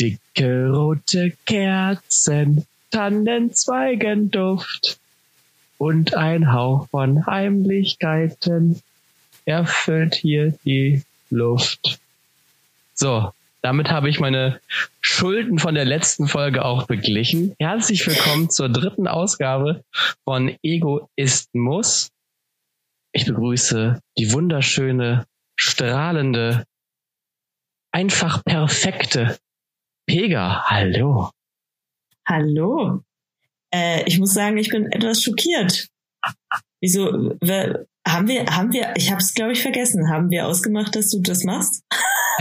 Dicke rote Kerzen, Tannenzweigenduft und ein Hauch von Heimlichkeiten erfüllt hier die Luft. So, damit habe ich meine Schulden von der letzten Folge auch beglichen. Herzlich willkommen zur dritten Ausgabe von Egoismus. Ich begrüße die wunderschöne, strahlende, einfach perfekte Pega. Hallo. Hallo. Äh, ich muss sagen, ich bin etwas schockiert. Wieso? Haben wir, haben wir, ich habe es glaube ich vergessen, haben wir ausgemacht, dass du das machst?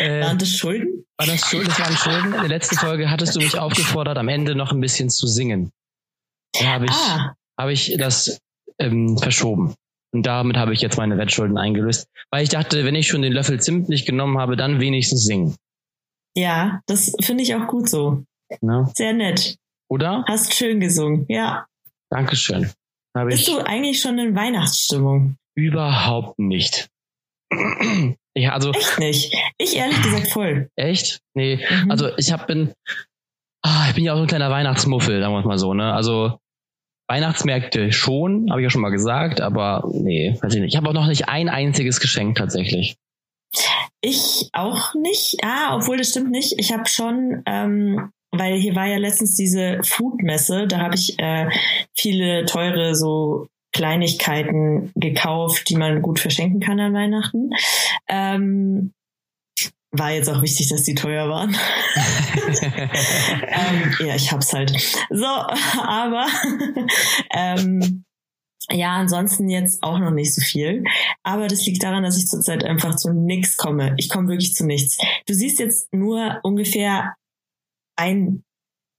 äh, waren das Schulden? War das Schulden? Das waren Schulden. In der letzten Folge hattest du mich aufgefordert, am Ende noch ein bisschen zu singen. Da habe ich, ah. habe ich das ähm, verschoben. Und damit habe ich jetzt meine Wettschulden eingelöst, weil ich dachte, wenn ich schon den Löffel Zimt nicht genommen habe, dann wenigstens singen. Ja, das finde ich auch gut so. Ja. Sehr nett. Oder? Hast schön gesungen, ja. Dankeschön. Hab Bist du eigentlich schon in Weihnachtsstimmung? Überhaupt nicht. ja, also, Echt nicht. Ich ehrlich gesagt voll. Echt? Nee. Mhm. Also ich hab, bin, ah, ich bin ja auch so ein kleiner Weihnachtsmuffel, sagen wir mal so, ne? Also Weihnachtsmärkte schon, habe ich ja schon mal gesagt, aber nee, weiß ich nicht. Ich habe auch noch nicht ein einziges Geschenk tatsächlich. Ich auch nicht. Ah, obwohl das stimmt nicht. Ich habe schon, ähm, weil hier war ja letztens diese Foodmesse, da habe ich äh, viele teure so Kleinigkeiten gekauft, die man gut verschenken kann an Weihnachten. Ähm, war jetzt auch wichtig, dass die teuer waren. ähm, ja, ich hab's halt. So, aber ähm, ja, ansonsten jetzt auch noch nicht so viel. Aber das liegt daran, dass ich zurzeit einfach zu nichts komme. Ich komme wirklich zu nichts. Du siehst jetzt nur ungefähr ein,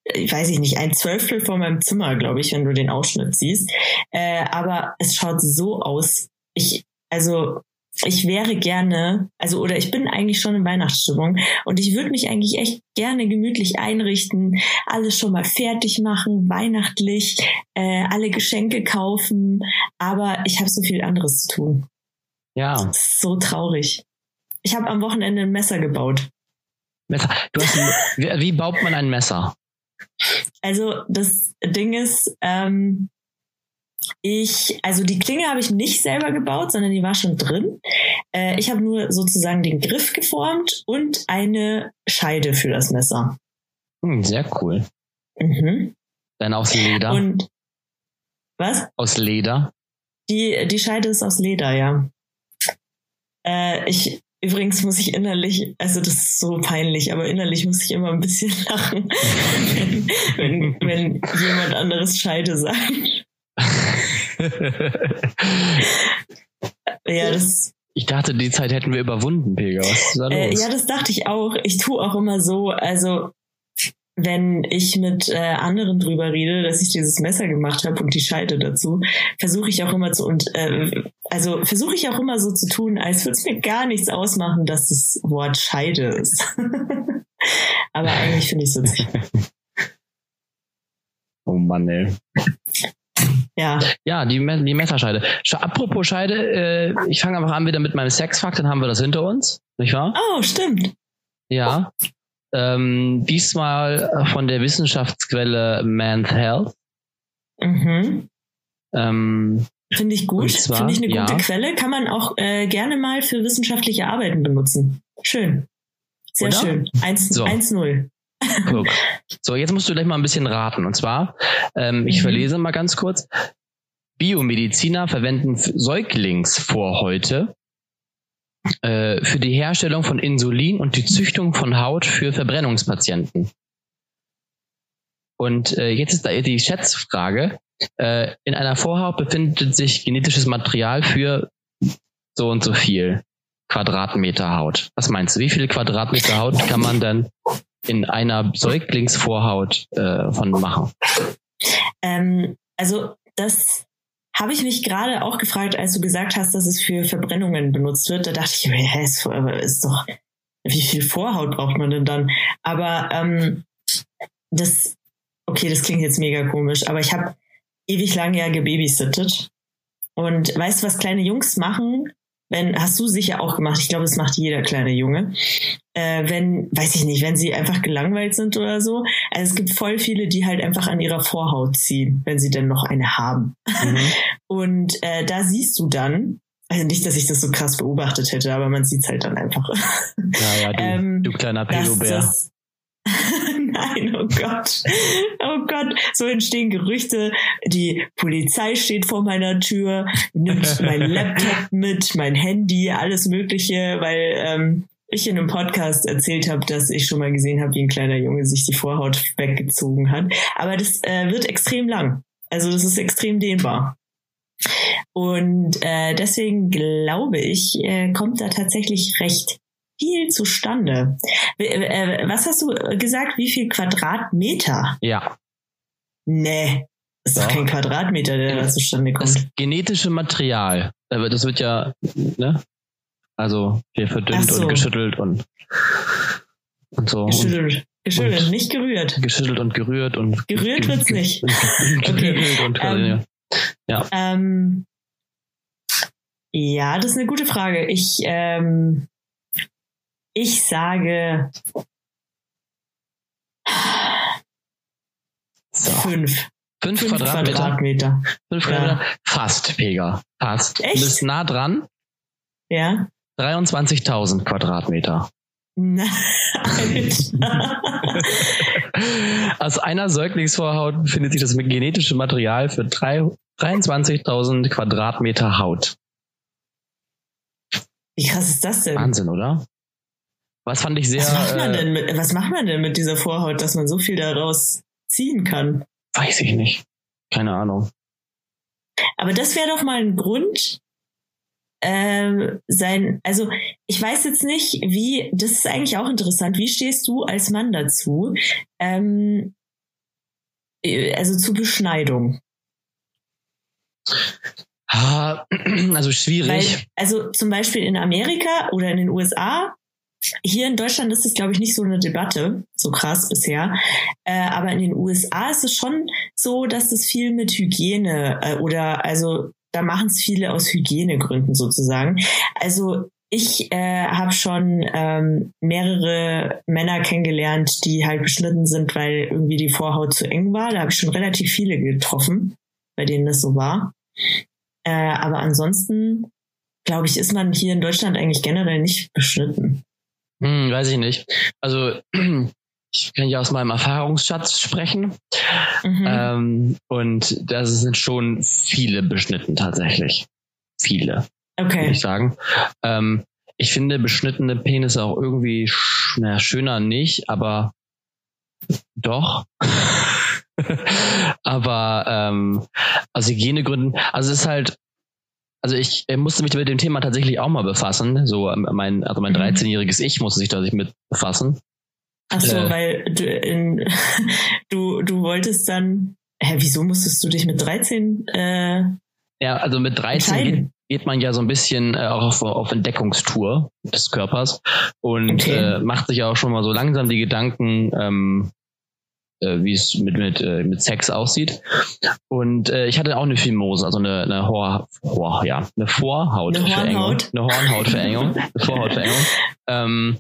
weiß ich nicht, ein Zwölftel von meinem Zimmer, glaube ich, wenn du den Ausschnitt siehst. Äh, aber es schaut so aus. Ich, also ich wäre gerne, also oder ich bin eigentlich schon in Weihnachtsstimmung und ich würde mich eigentlich echt gerne gemütlich einrichten, alles schon mal fertig machen, weihnachtlich, äh, alle Geschenke kaufen, aber ich habe so viel anderes zu tun. Ja. so traurig. Ich habe am Wochenende ein Messer gebaut. Messer. Du hast ein, wie, wie baut man ein Messer? Also das Ding ist, ähm, ich, also die Klinge habe ich nicht selber gebaut, sondern die war schon drin. Äh, ich habe nur sozusagen den Griff geformt und eine Scheide für das Messer. Hm, sehr cool. Mhm. Dann aus Leder. Und was? Aus Leder. Die, die Scheide ist aus Leder, ja. Äh, ich, übrigens muss ich innerlich, also das ist so peinlich, aber innerlich muss ich immer ein bisschen lachen, wenn, wenn, wenn jemand anderes Scheide sagt. ja, das. Ich dachte, die Zeit hätten wir überwunden, Pega. Was ist da äh, los? Ja, das dachte ich auch. Ich tue auch immer so, also wenn ich mit äh, anderen drüber rede, dass ich dieses Messer gemacht habe und die Scheide dazu, versuche ich auch immer zu und äh, also versuche ich auch immer so zu tun, als würde es mir gar nichts ausmachen, dass das Wort Scheide ist. Aber eigentlich finde ich es witzig. Oh Mann, ey. Ja. Ja, die, die Messerscheide. Apropos Scheide, äh, ich fange einfach an wieder mit meinem Sexfakt, dann haben wir das hinter uns, nicht wahr? Oh, stimmt. Ja. Ähm, diesmal von der Wissenschaftsquelle Man's Health. Mhm. Ähm, Finde ich gut. Finde ich eine gute ja. Quelle. Kann man auch äh, gerne mal für wissenschaftliche Arbeiten benutzen. Schön. Sehr Oder? schön. 1-0. So. 1-0. Guck. So, jetzt musst du gleich mal ein bisschen raten. Und zwar, ähm, ich mhm. verlese mal ganz kurz. Biomediziner verwenden Säuglingsvorhäute äh, für die Herstellung von Insulin und die Züchtung von Haut für Verbrennungspatienten. Und äh, jetzt ist da die Schätzfrage. Äh, in einer Vorhaut befindet sich genetisches Material für so und so viel Quadratmeter Haut. Was meinst du? Wie viele Quadratmeter Haut kann man denn in einer Säuglingsvorhaut äh, von machen? Ähm, also das habe ich mich gerade auch gefragt, als du gesagt hast, dass es für Verbrennungen benutzt wird. Da dachte ich, hä, ist, ist doch, wie viel Vorhaut braucht man denn dann? Aber ähm, das, okay, das klingt jetzt mega komisch, aber ich habe ewig lange ja gebabysittet. Und weißt du, was kleine Jungs machen, wenn, hast du sicher auch gemacht, ich glaube, das macht jeder kleine Junge, äh, wenn, weiß ich nicht, wenn sie einfach gelangweilt sind oder so. Also es gibt voll viele, die halt einfach an ihrer Vorhaut ziehen, wenn sie denn noch eine haben. Mhm. Und äh, da siehst du dann, also nicht, dass ich das so krass beobachtet hätte, aber man sieht es halt dann einfach. Ja, ja, du, ähm, du kleiner Pedobär. Nein, oh Gott. Oh Gott. So entstehen Gerüchte. Die Polizei steht vor meiner Tür, nimmt mein Laptop mit, mein Handy, alles Mögliche, weil ähm, ich in einem Podcast erzählt habe, dass ich schon mal gesehen habe, wie ein kleiner Junge sich die Vorhaut weggezogen hat. Aber das äh, wird extrem lang. Also das ist extrem dehnbar. Und äh, deswegen glaube ich, äh, kommt da tatsächlich recht viel zustande. Äh, was hast du gesagt? Wie viel Quadratmeter? Ja. Nee. Das ist doch kein Quadratmeter, der da zustande kommt. Das genetische Material. Das wird ja, ne? Also hier verdünnt so. und geschüttelt und, und so. Geschüttelt. Geschüttelt, und nicht gerührt. Geschüttelt und gerührt und. Gerührt wird's nicht. okay. Und, ähm, ja. Ähm, ja, das ist eine gute Frage. Ich, ähm, ich sage so. fünf. Fünf, fünf Quadratmeter. Quadratmeter. Fünf Quadratmeter. Ja. Fast, Pega. Fast. Echt? Du bist nah dran. Ja. 23.000 Quadratmeter. Aus einer Säuglingsvorhaut befindet sich das genetische Material für 23.000 Quadratmeter Haut. Wie krass ist das denn? Wahnsinn, oder? Was fand ich sehr. Was macht man, äh, denn, mit, was macht man denn mit dieser Vorhaut, dass man so viel daraus ziehen kann? Weiß ich nicht. Keine Ahnung. Aber das wäre doch mal ein Grund, ähm, sein, also ich weiß jetzt nicht, wie, das ist eigentlich auch interessant, wie stehst du als Mann dazu? Ähm, äh, also zu Beschneidung. Also schwierig. Weil, also zum Beispiel in Amerika oder in den USA, hier in Deutschland ist es, glaube ich, nicht so eine Debatte, so krass bisher. Äh, aber in den USA ist es schon so, dass es viel mit Hygiene äh, oder also da machen es viele aus Hygienegründen sozusagen. Also ich äh, habe schon ähm, mehrere Männer kennengelernt, die halt beschnitten sind, weil irgendwie die Vorhaut zu eng war. Da habe ich schon relativ viele getroffen, bei denen das so war. Äh, aber ansonsten, glaube ich, ist man hier in Deutschland eigentlich generell nicht beschnitten. Hm, weiß ich nicht. Also ich kann ja aus meinem Erfahrungsschatz sprechen. Mhm. Ähm, und das sind schon viele beschnitten tatsächlich. Viele. Okay. Würde ich sagen. Ähm, ich finde beschnittene Penisse auch irgendwie sch naja, schöner nicht, aber doch. aber ähm, aus Hygienegründen, also es ist halt, also ich musste mich mit dem Thema tatsächlich auch mal befassen. So ähm, mein, also mein 13-jähriges mhm. Ich musste sich da sich mit befassen. Ach so, äh, weil du, in, du, du wolltest dann, hä, wieso musstest du dich mit 13 äh, Ja, also mit 13 geht, geht, man ja so ein bisschen äh, auch auf, auf Entdeckungstour des Körpers und okay. äh, macht sich auch schon mal so langsam die Gedanken, ähm, äh, wie es mit, mit, äh, mit Sex aussieht. Und äh, ich hatte auch eine Fimose, also eine, eine, Hor, Hor, ja, eine Vorhautverengung. Eine, Hornhautverengung. eine Vorhautverengung. Ähm,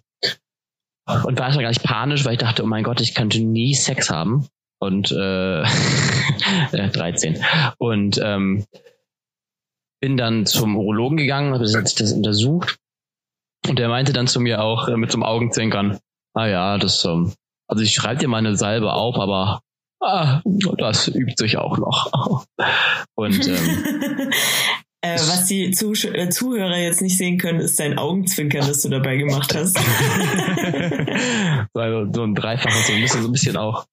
und war schon gar nicht panisch, weil ich dachte, oh mein Gott, ich könnte nie Sex haben. Und äh, 13. Und ähm, bin dann zum Urologen gegangen, habe sich das untersucht. Und der meinte dann zu mir auch äh, mit so einem Augenzwinkern, ah ja, das, ähm, also ich schreibe dir mal eine Salbe auf, aber ah, das übt sich auch noch. Und ähm, Äh, was die Zuh äh, Zuhörer jetzt nicht sehen können, ist dein Augenzwinkern, das du dabei gemacht hast. also so ein Dreifaches, so ein bisschen, so ein bisschen auch.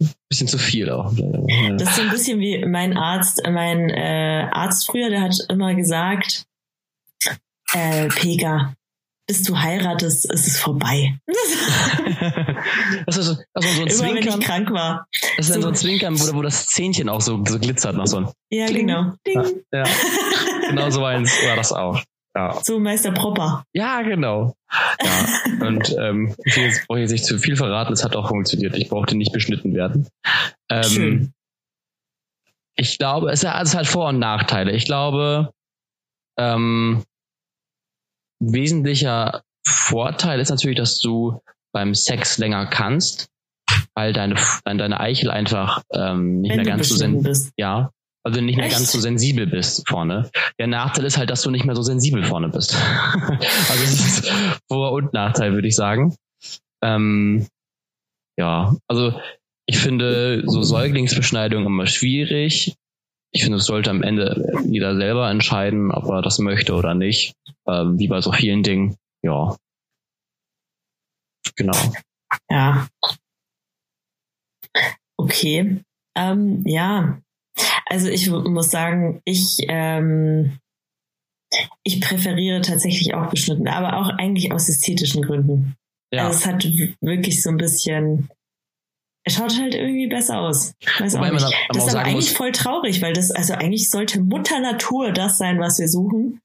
Ein bisschen zu viel auch. Das ist so ein bisschen wie mein Arzt, mein äh, Arzt früher, der hat immer gesagt, äh, Pega, bis du heiratest, ist es vorbei. das ist, ist so ein Immer Zwinkern, wenn ich krank war. Das ist so, so ein Zwinkern, wo, wo das Zähnchen auch so, so glitzert noch so ein. Ja, Kling. genau. Ja, ja. genau so eins war das auch. Ja. So Meister Propper. Ja, genau. Ja. Und ähm, jetzt brauche ich jetzt nicht zu viel verraten, es hat auch funktioniert. Ich brauchte nicht beschnitten werden. Ähm, Schön. Ich glaube, es hat Vor- und Nachteile. Ich glaube, ähm, wesentlicher Vorteil ist natürlich, dass du beim Sex länger kannst, weil deine, deine Eichel einfach ähm, nicht Wenn mehr ganz so sen beschnitten bist. ja, also nicht mehr Echt? ganz so sensibel bist vorne. Der Nachteil ist halt, dass du nicht mehr so sensibel vorne bist. also es ist Vor- und Nachteil, würde ich sagen. Ähm, ja, also ich finde so Säuglingsbeschneidung immer schwierig. Ich finde, es sollte am Ende jeder selber entscheiden, ob er das möchte oder nicht. Ähm, wie bei so vielen Dingen. Ja. Genau. Ja. Okay. Ähm, ja. Also ich muss sagen, ich, ähm, ich präferiere tatsächlich auch beschnitten, aber auch eigentlich aus ästhetischen Gründen. Ja. Also es hat wirklich so ein bisschen. Es schaut halt irgendwie besser aus. Weiß Wobei auch nicht. das ist aber eigentlich muss- voll traurig, weil das, also eigentlich sollte Mutter Natur das sein, was wir suchen.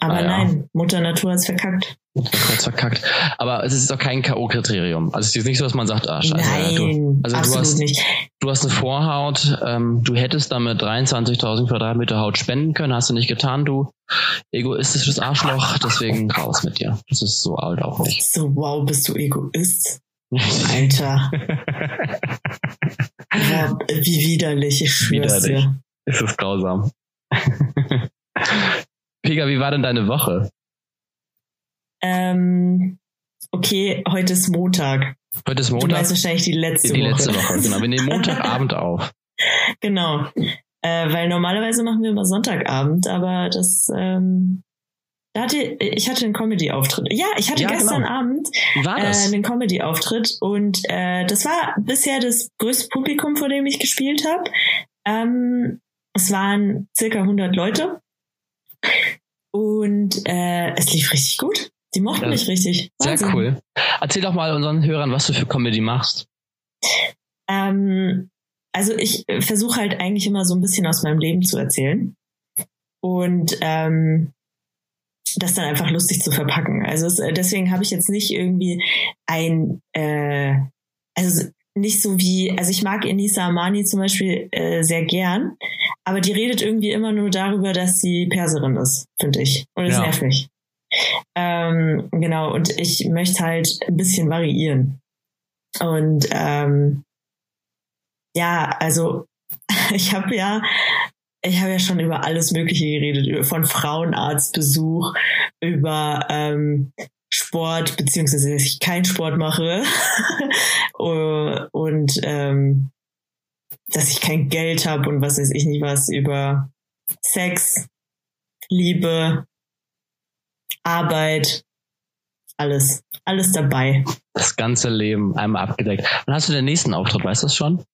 Aber Ah, ja. nein, Mutter Natur hat's verkackt. Kurz verkackt. Aber es ist auch kein K.O.-Kriterium. Also es ist nicht so, dass man sagt, ah, scheiße, nein, du, also du absolut hast- nicht. du hast eine Vorhaut, ähm, du hättest damit 23.000 Quadratmeter Haut spenden können, hast du nicht getan, du egoistisches Arschloch, deswegen raus mit dir. Das ist so alt auch nicht. So, wow, bist du Egoist? Alter, boah, wie widerlich, ich schwör's Widerlich. dir. es ist grausam. Pega, wie war denn deine Woche? Ähm, okay, heute ist Montag. Heute ist Du Montag, meinst wahrscheinlich die letzte die Woche. letzte Woche. Genau, wir nehmen Montagabend auf. Genau. Äh, weil normalerweise machen wir immer Sonntagabend, aber das, ähm, da hatte, ich hatte einen Comedy-Auftritt. Ja, ich hatte Ja, gestern genau. Abend äh, einen Comedy-Auftritt und äh, das war bisher das größte Publikum, vor dem ich gespielt habe. Ähm, es waren circa 100 Leute und äh, es lief richtig gut. Die mochten Ja, mich richtig. Sehr Wahnsinn. cool. Erzähl doch mal unseren Hörern, was du für Comedy machst. Ähm, also ich versuche halt eigentlich immer so ein bisschen aus meinem Leben zu erzählen und ähm, das dann einfach lustig zu verpacken. Also es, äh, deswegen habe ich jetzt nicht irgendwie ein, äh, also nicht so wie, also ich mag Enisa Amani zum Beispiel äh, sehr gern, aber die redet irgendwie immer nur darüber, dass sie Perserin ist, finde ich. Und das Ja. nervt mich. Ähm, genau, und ich möchte halt ein bisschen variieren. Und ähm, ja, also ich habe ja, ich habe ja schon über alles Mögliche geredet, von Frauenarztbesuch, über ähm, Sport, beziehungsweise dass ich keinen Sport mache Uh, und ähm, dass ich kein Geld habe und was weiß ich nicht was über Sex, Liebe, Arbeit, alles, alles dabei. Das ganze Leben einmal abgedeckt. Wann hast du den nächsten Auftritt? Weißt du das schon?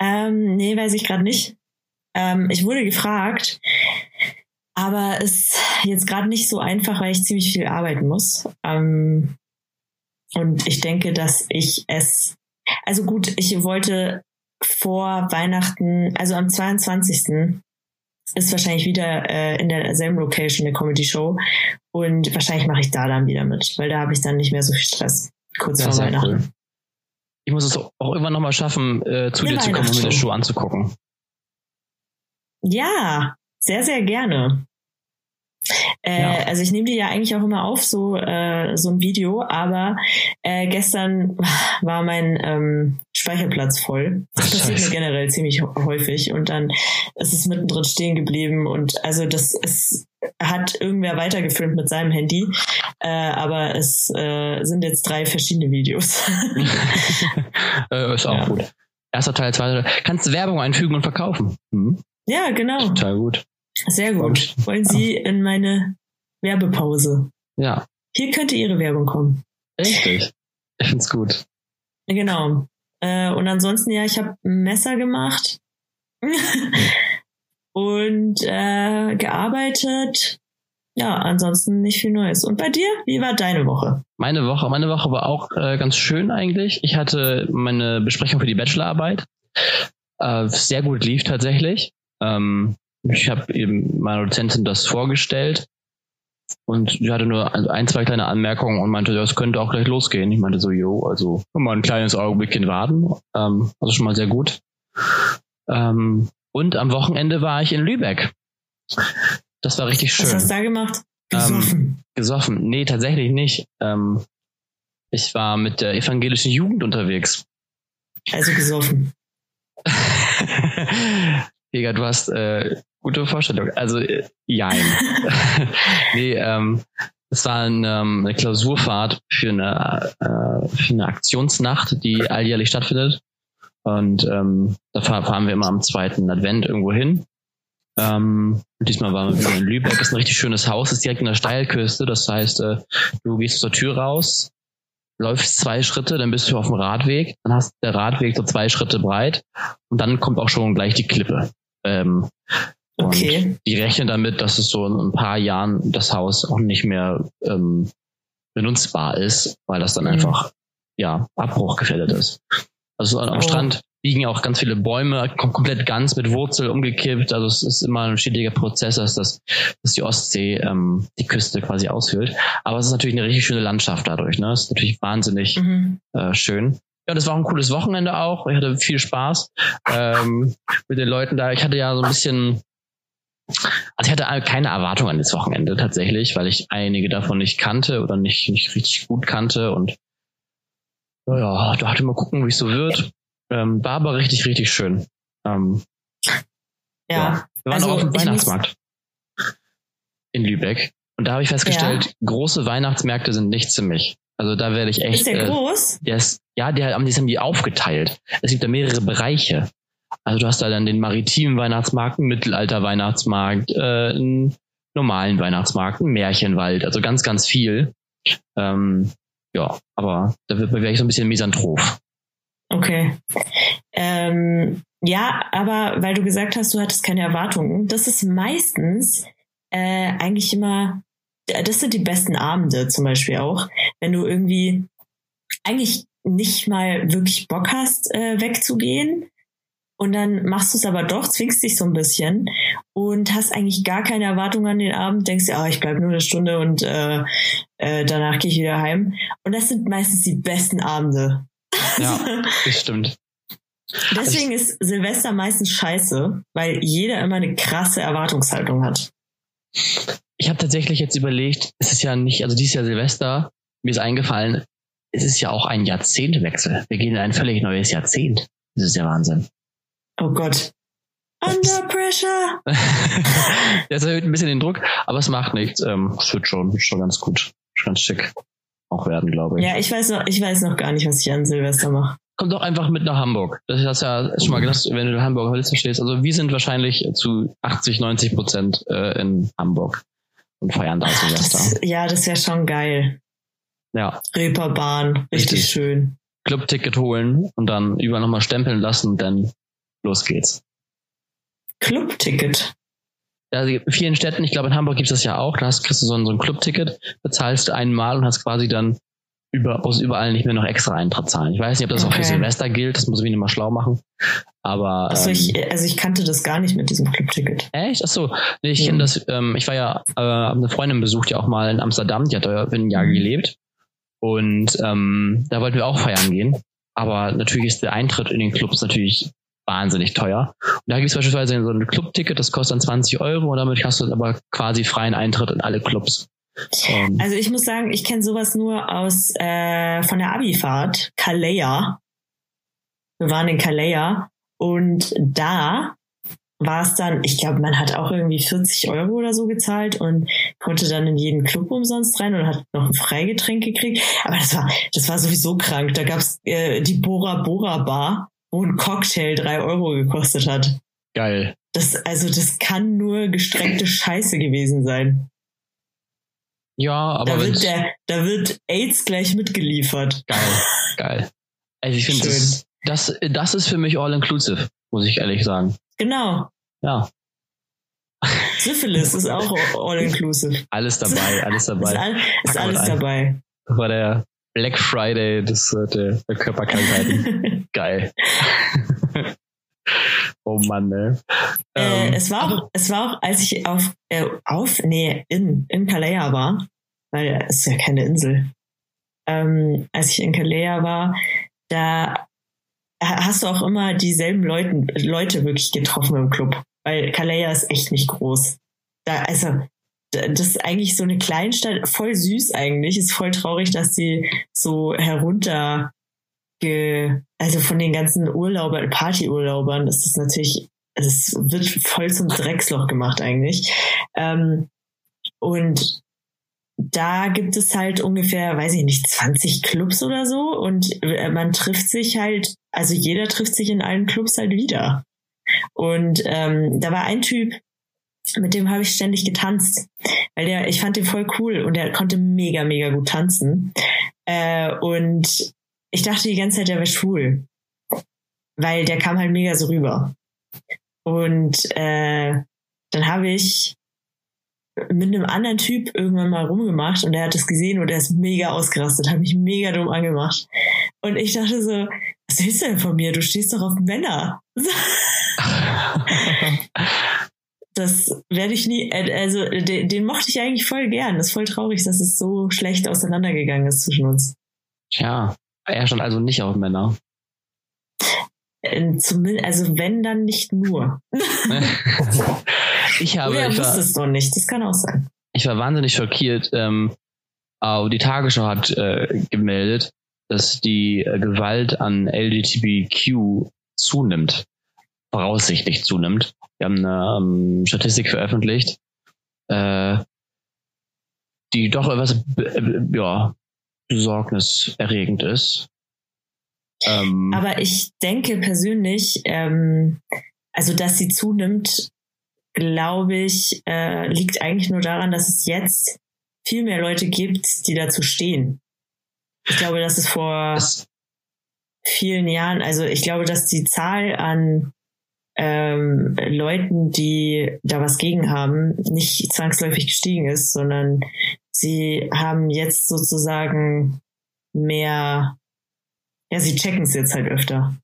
Ähm, nee, weiß ich gerade nicht. Ähm, ich wurde gefragt, aber ist jetzt gerade nicht so einfach, weil ich ziemlich viel arbeiten muss. Ähm, und ich denke, dass ich es, also gut, ich wollte vor Weihnachten, also am 22. ist wahrscheinlich wieder äh, in derselben Location eine Comedy-Show und wahrscheinlich mache ich da dann wieder mit, weil da habe ich dann nicht mehr so viel Stress. Kurz vor Weihnachten. cool. Ich muss es auch irgendwann nochmal schaffen, äh, zu Eine dir zu kommen und mir Weihnachtsshow. Show anzugucken. Ja, sehr, sehr gerne. Äh, Ja. Also ich nehme die ja eigentlich auch immer auf, so, äh, so ein Video, aber äh, gestern war mein ähm, Speicherplatz voll. Das Ach, passiert mir generell ziemlich häufig und dann ist es mittendrin stehen geblieben und also das ist, hat irgendwer weitergefilmt mit seinem Handy, äh, aber es äh, sind jetzt drei verschiedene Videos. äh, ist auch Ja. gut. Erster Teil, zweiter Teil. Kannst du Werbung einfügen und verkaufen. Hm? Ja, genau. Total gut. Sehr gut. Wollen Sie in meine Werbepause? Ja, Hier könnte Ihre Werbung kommen. richtig. Ich find's gut. Genau. Äh, und ansonsten, ja, ich habe ein Messer gemacht und äh, gearbeitet. Ja, ansonsten nicht viel Neues. Und bei dir? Wie war deine Woche? Meine Woche, meine Woche war auch äh, ganz schön eigentlich. Ich hatte meine Besprechung für die Bachelorarbeit. Äh, sehr gut lief tatsächlich. Ähm, ich habe eben meiner Dozentin das vorgestellt und sie hatte nur ein, zwei kleine Anmerkungen und meinte, ja, es könnte auch gleich losgehen. Ich meinte so, jo, also mal ein kleines Augenblickchen warten. Ähm, also schon mal sehr gut. Ähm, und am Wochenende war ich in Lübeck. Das war richtig schön. Was hast du da gemacht? Gesoffen. Ähm, gesoffen. Nee, tatsächlich nicht. Ähm, ich war mit der evangelischen Jugend unterwegs. Also gesoffen. Jäger, du hast äh, gute Vorstellung. Also, äh, jein. nee, ähm, es war ein, ähm, eine Klausurfahrt für eine, äh, für eine Aktionsnacht, die alljährlich stattfindet. Und ähm, da fahren wir immer am zweiten Advent irgendwo hin. Ähm, diesmal waren wir wieder in Lübeck. Das ist ein richtig schönes Haus, ist direkt in der Steilküste. Das heißt, äh, du gehst zur Tür raus, läufst zwei Schritte, dann bist du auf dem Radweg, dann hast der Radweg so zwei Schritte breit und dann kommt auch schon gleich die Klippe. Ähm, okay. die rechnen damit, dass es so in ein paar Jahren das Haus auch nicht mehr ähm, benutzbar ist, weil das dann mhm. einfach ja Abbruch gefährdet ist. Also am oh. Strand liegen auch ganz viele Bäume komplett ganz mit Wurzel umgekippt. Also es ist immer ein stetiger Prozess, dass, das, dass die Ostsee ähm, die Küste quasi aushöhlt. Aber es ist natürlich eine richtig schöne Landschaft dadurch. Ne? Es ist natürlich wahnsinnig mhm. äh, schön. Ja, das war ein cooles Wochenende auch. Ich hatte viel Spaß ähm, mit den Leuten da. Ich hatte ja so ein bisschen, also ich hatte keine Erwartung an das Wochenende tatsächlich, weil ich einige davon nicht kannte oder nicht, nicht richtig gut kannte und ja, da hatte mal gucken, wie es so wird. Ähm, war aber richtig, richtig schön. Ähm, ja. ja. Wir waren also, auch auf dem Weihnachtsmarkt in Lübeck. Und da habe ich festgestellt, ja. große Weihnachtsmärkte sind nichts für mich. Also da werde ich echt. Ist der äh, groß? Der ist, ja, der, die haben die aufgeteilt. Es gibt da mehrere Bereiche. Also du hast da dann den maritimen Weihnachtsmarkt, einen Mittelalter-Weihnachtsmarkt, äh, einen normalen Weihnachtsmarkt, einen Märchenwald, also ganz, ganz viel. Ähm, ja, aber da wäre ich so ein bisschen misanthrop. Okay. Ähm, ja, aber weil du gesagt hast, du hattest keine Erwartungen, das ist meistens äh, eigentlich immer, das sind die besten Abende zum Beispiel auch, wenn du irgendwie eigentlich nicht mal wirklich Bock hast, äh, wegzugehen. Und dann machst du es aber doch, zwingst dich so ein bisschen und hast eigentlich gar keine Erwartungen an den Abend, denkst dir, ah, ich bleibe nur eine Stunde und äh, äh, danach gehe ich wieder heim. Und das sind meistens die besten Abende. Ja, das stimmt. Deswegen ist Silvester meistens scheiße, weil jeder immer eine krasse Erwartungshaltung hat. Ich habe tatsächlich jetzt überlegt, es ist ja nicht, also dieses Jahr Silvester, mir ist eingefallen, es ist ja auch ein Jahrzehntwechsel. Wir gehen in ein völlig neues Jahrzehnt. Das ist ja Wahnsinn. Oh Gott. Under pressure. das erhöht ein bisschen den Druck, aber es macht nichts. Ähm, es wird schon, schon ganz gut, ganz schick auch werden, glaube ich. Ja, ich weiß noch, ich weiß noch gar nicht, was ich an Silvester mache. Komm doch einfach mit nach Hamburg. Das hast ja schon mal gesagt, wenn du in Hamburg Holzen stehst. Also wir sind wahrscheinlich zu 80, 90 Prozent äh, in Hamburg und feiern da Silvester. Das, ja, das wäre schon geil. Ja. Reeperbahn, richtig, richtig. schön. Clubticket holen und dann über nochmal stempeln lassen, dann los geht's. Clubticket? also in vielen Städten, ich glaube in Hamburg gibt es das ja auch, da hast, kriegst du so ein, so ein Clubticket, bezahlst einmal und hast quasi dann über, muss überall nicht mehr noch extra Eintritt zahlen. Ich weiß nicht, ob das okay. auch für Silvester gilt, das muss ich mir mal schlau machen. Aber Achso, ähm, ich, also ich kannte das gar nicht mit diesem Clubticket. Echt? Achso, nee, ich kenne das, ähm, ich war ja, äh, eine Freundin besucht ja auch mal in Amsterdam, die hat da ein Jahr mhm. gelebt. Und ähm, da wollten wir auch feiern gehen. Aber natürlich ist der Eintritt in den Clubs natürlich wahnsinnig teuer. Und da gibt es beispielsweise so ein Clubticket, das kostet dann 20 Euro und damit hast du aber quasi freien Eintritt in alle Clubs. Um, also ich muss sagen, ich kenne sowas nur aus äh, von der Abifahrt, Kalea. Wir waren in Kalea und da war es dann, ich glaube, man hat auch irgendwie 40 Euro oder so gezahlt und konnte dann in jeden Club umsonst rein und hat noch ein Freigetränk gekriegt. Aber das war, das war sowieso krank. Da gab's äh, die Bora Bora Bar wo ein Cocktail drei Euro gekostet hat. Geil. Das, also das kann nur gestreckte Scheiße gewesen sein. Ja, aber da wird, der, da wird AIDS gleich mitgeliefert. Geil, geil. Also ich finde das, das, das ist für mich all inclusive, muss ich ehrlich sagen. Genau. Ja. Syphilis ist auch all inclusive. Alles dabei, alles dabei. Ist, all, ist alles dabei. Das war der Black Friday des, der, der Körperkrankheiten. Geil. oh Mann, ne? Äh, ähm, es war auch, es war auch, als ich auf, äh, auf, nee, in, in Kalea war, weil es ist ja keine Insel. Ähm, als ich in Kalea war, da hast du auch immer dieselben Leuten, Leute wirklich getroffen im Club, weil Kalea ist echt nicht groß. da, also, das ist eigentlich so eine Kleinstadt, voll süß eigentlich. Ist voll traurig, dass sie so herunter, ge, also von den ganzen Urlaubern, Partyurlaubern, ist das natürlich, es wird voll zum Drecksloch gemacht eigentlich. Ähm, und da gibt es halt ungefähr, weiß ich nicht, 20 Clubs oder so und äh, man trifft sich halt, also jeder trifft sich in allen Clubs halt wieder. Und ähm, da war ein Typ, mit dem habe ich ständig getanzt, weil der, ich fand den voll cool und der konnte mega, mega gut tanzen. Äh, und ich dachte die ganze Zeit, der wäre schwul, weil der kam halt mega so rüber. Und äh, dann habe ich mit einem anderen Typ irgendwann mal rumgemacht und er hat das gesehen und er ist mega ausgerastet, hat mich mega dumm angemacht. Und ich dachte so, was willst du denn von mir? Du stehst doch auf Männer. das werde ich nie, also den, den, mochte ich eigentlich voll gern. Das ist voll traurig, dass es so schlecht auseinandergegangen ist zwischen uns. Tja, er stand also nicht auf Männer. Äh, zumindest, also wenn, dann nicht nur. ich habe. Oder er wusste es doch nicht, das kann auch sein. Ich war wahnsinnig schockiert. Ähm, die Tagesschau hat äh, gemeldet, dass die äh, Gewalt an LGBTQ zunimmt. Voraussichtlich zunimmt. Wir haben eine ähm, Statistik veröffentlicht, äh, die doch etwas ja, besorgniserregend ist. Ähm, Aber ich denke persönlich, ähm, also dass sie zunimmt, glaube ich, äh, liegt eigentlich nur daran, dass es jetzt viel mehr Leute gibt, die dazu stehen. Ich glaube, dass es vor das vielen Jahren, also ich glaube, dass die Zahl an ähm, Leuten, die da was gegen haben, nicht zwangsläufig gestiegen ist, sondern sie haben jetzt sozusagen mehr ja, sie checken es jetzt halt öfter.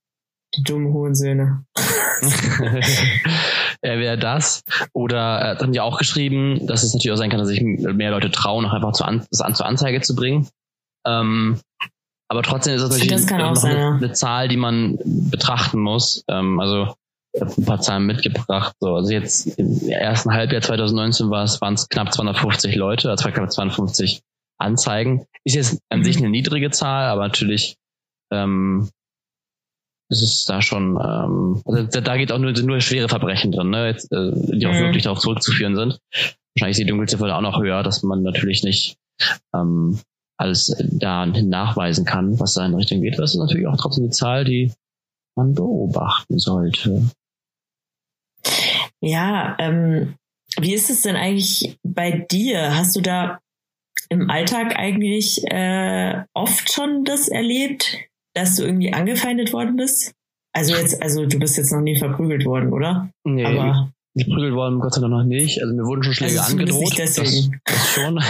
Die dummen Hohensöhne. Entweder das oder äh, haben die auch geschrieben, dass es natürlich auch sein kann, dass sich mehr Leute trauen, auch einfach zu an, das an zur Anzeige zu bringen. Ähm, aber trotzdem ist das natürlich das eine, eine, Zahl, die man betrachten muss. Ähm, also ein paar Zahlen mitgebracht. So, also jetzt im ersten Halbjahr 2019 war es, waren es knapp 250 Leute, also knapp 250 Anzeigen. Ist jetzt an sich eine niedrige Zahl, aber natürlich ähm, es ist da schon, ähm, also da geht auch nur, nur schwere Verbrechen drin, ne, jetzt, äh, die auch mhm. wirklich darauf zurückzuführen sind. Wahrscheinlich ist die Dunkelziffer auch noch höher, dass man natürlich nicht ähm, alles dahin nachweisen kann, was da in Richtung geht. Das ist natürlich auch trotzdem eine Zahl, die man beobachten sollte. Ja, ähm, wie ist es denn eigentlich bei dir? Hast du da im Alltag eigentlich äh, oft schon das erlebt, dass du irgendwie angefeindet worden bist? Also jetzt, also du bist jetzt noch nie verprügelt worden, oder? Nee. Aber geprügelt worden, Gott sei Dank noch nicht. Also mir wurden schon Schläge also angedroht. Das, das, schon.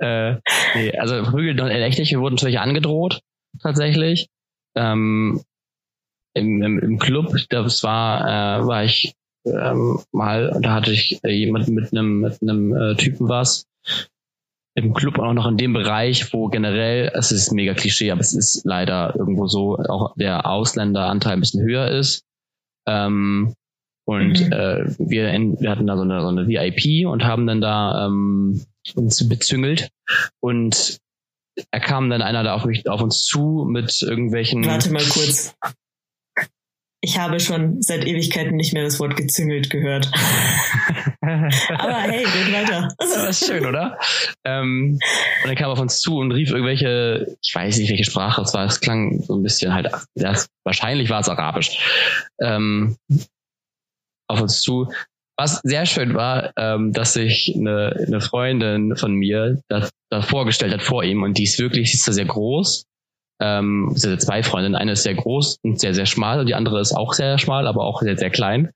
äh, nee, also verprügelt noch echt nicht. Wir wurden Schläge angedroht, tatsächlich. Ähm, im, im, Im Club, das war, äh, war ich ähm, mal, da hatte ich äh, jemand mit einem mit einem äh, Typen was, im Club auch noch in dem Bereich, wo generell, es ist mega Klischee, aber es ist leider irgendwo so, auch der Ausländeranteil ein bisschen höher ist. Ähm, und mhm. äh, wir, in, wir hatten da so eine, so eine VIP und haben dann da ähm, uns bezüngelt. Und er kam dann einer da auf mich, auf uns zu mit irgendwelchen. Warte mal kurz. Ich habe schon seit Ewigkeiten nicht mehr das Wort gezüngelt gehört. Aber hey, geht weiter. Das ist schön, oder? Ähm, und er kam auf uns zu und rief irgendwelche, ich weiß nicht, welche Sprache es war. Es klang so ein bisschen halt, ja, wahrscheinlich war es Arabisch. Ähm, auf uns zu. Was sehr schön war, ähm, dass sich eine, eine Freundin von mir da, da vorgestellt hat vor ihm und die ist wirklich, sie ist da sehr groß ähm, zwei Freundinnen. Eine ist sehr groß und sehr, sehr schmal und die andere ist auch sehr schmal, aber auch sehr, sehr klein.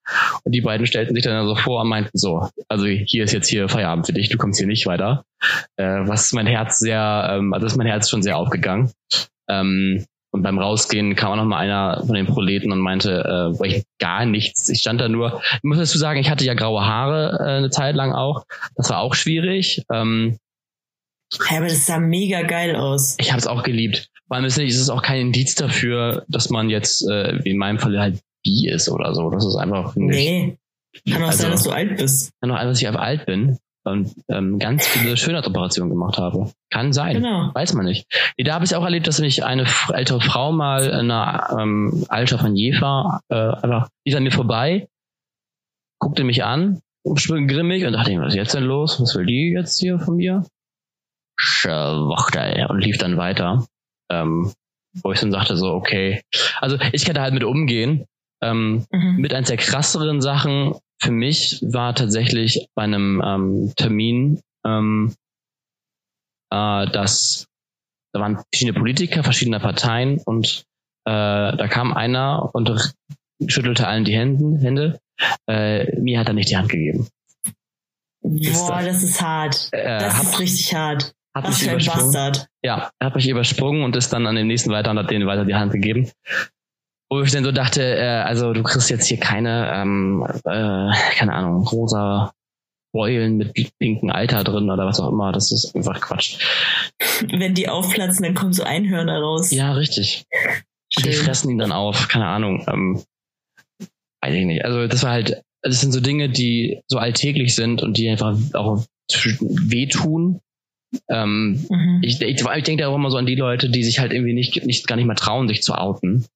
Und die beiden stellten sich dann so vor und meinten so, also hier ist jetzt hier Feierabend für dich, du kommst hier nicht weiter. Äh, was mein Herz sehr, ähm, also ist mein Herz schon sehr aufgegangen. Ähm, und beim Rausgehen kam auch noch mal einer von den Proleten und meinte, äh, ich gar nichts. Ich stand da nur. Ich muss dazu sagen, ich hatte ja graue Haare äh, eine Zeit lang auch. Das war auch schwierig. Ähm, ja, aber das sah mega geil aus. Ich habe es auch geliebt. Vor allem ist es auch kein Indiz dafür, dass man jetzt, äh, wie in meinem Fall, halt bi ist oder so. Das ist einfach, nee. Kann auch also, sein, dass du alt bist. Kann auch sein, dass ich einfach alt bin und ähm, ganz viele Schönheitsoperationen gemacht habe. Kann sein. Genau. Weiß man nicht. Da habe ich auch erlebt, dass mich eine ältere Frau mal in einer ähm, Alter von Jefa äh, einfach, die ist an mir vorbei, guckte mich an, grimmig und dachte, was ist jetzt denn los? Was will die jetzt hier von mir? Schwachtel und lief dann weiter. Ähm, wo ich dann sagte so, okay. Also ich kann da halt mit umgehen. Ähm, mhm. Mit eins der krasseren Sachen für mich war tatsächlich bei einem ähm, Termin, ähm, äh, dass da waren verschiedene Politiker verschiedener Parteien und äh, da kam einer und schüttelte allen die Hände. Hände. Äh, mir hat er nicht die Hand gegeben. Boah, das ist hart. Äh, das hab, ist richtig hart. Hat Was mich für ein Bastard. Ja, er hat mich übersprungen und ist dann an den nächsten weiter und hat denen weiter die Hand gegeben wo ich dann so dachte, äh, also du kriegst jetzt hier keine, ähm, äh, keine Ahnung, rosa Beulen mit pinken Alter drin oder was auch immer. Das ist einfach Quatsch. Wenn die aufplatzen, dann kommen so Einhörner raus. Ja, richtig. Und die fressen ihn dann auf, keine Ahnung. Ähm, weiß ich nicht. Also das war halt, das sind so Dinge, die so alltäglich sind und die einfach auch wehtun. Ähm, mhm. Ich, ich, ich denke da auch immer so an die Leute, die sich halt irgendwie nicht, nicht gar nicht mehr trauen, sich zu outen.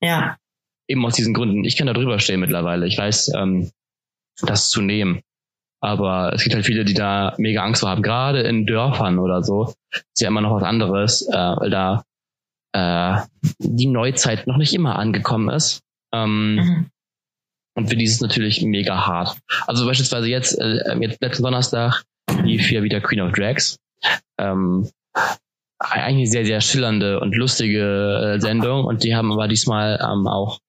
Ja. Eben aus diesen Gründen. Ich kann da drüber stehen mittlerweile. Ich weiß, ähm, das zu nehmen. Aber es gibt halt viele, die da mega Angst vor haben. Gerade in Dörfern oder so ist ja immer noch was anderes, äh, weil da äh, die Neuzeit noch nicht immer angekommen ist. Ähm, mhm. Und für die ist es natürlich mega hart. Also beispielsweise jetzt, äh, jetzt letzten Donnerstag lief ja wieder Queen of Drags. Ähm, eigentlich sehr, sehr schillernde und lustige äh, Sendung und die haben aber diesmal ähm, auch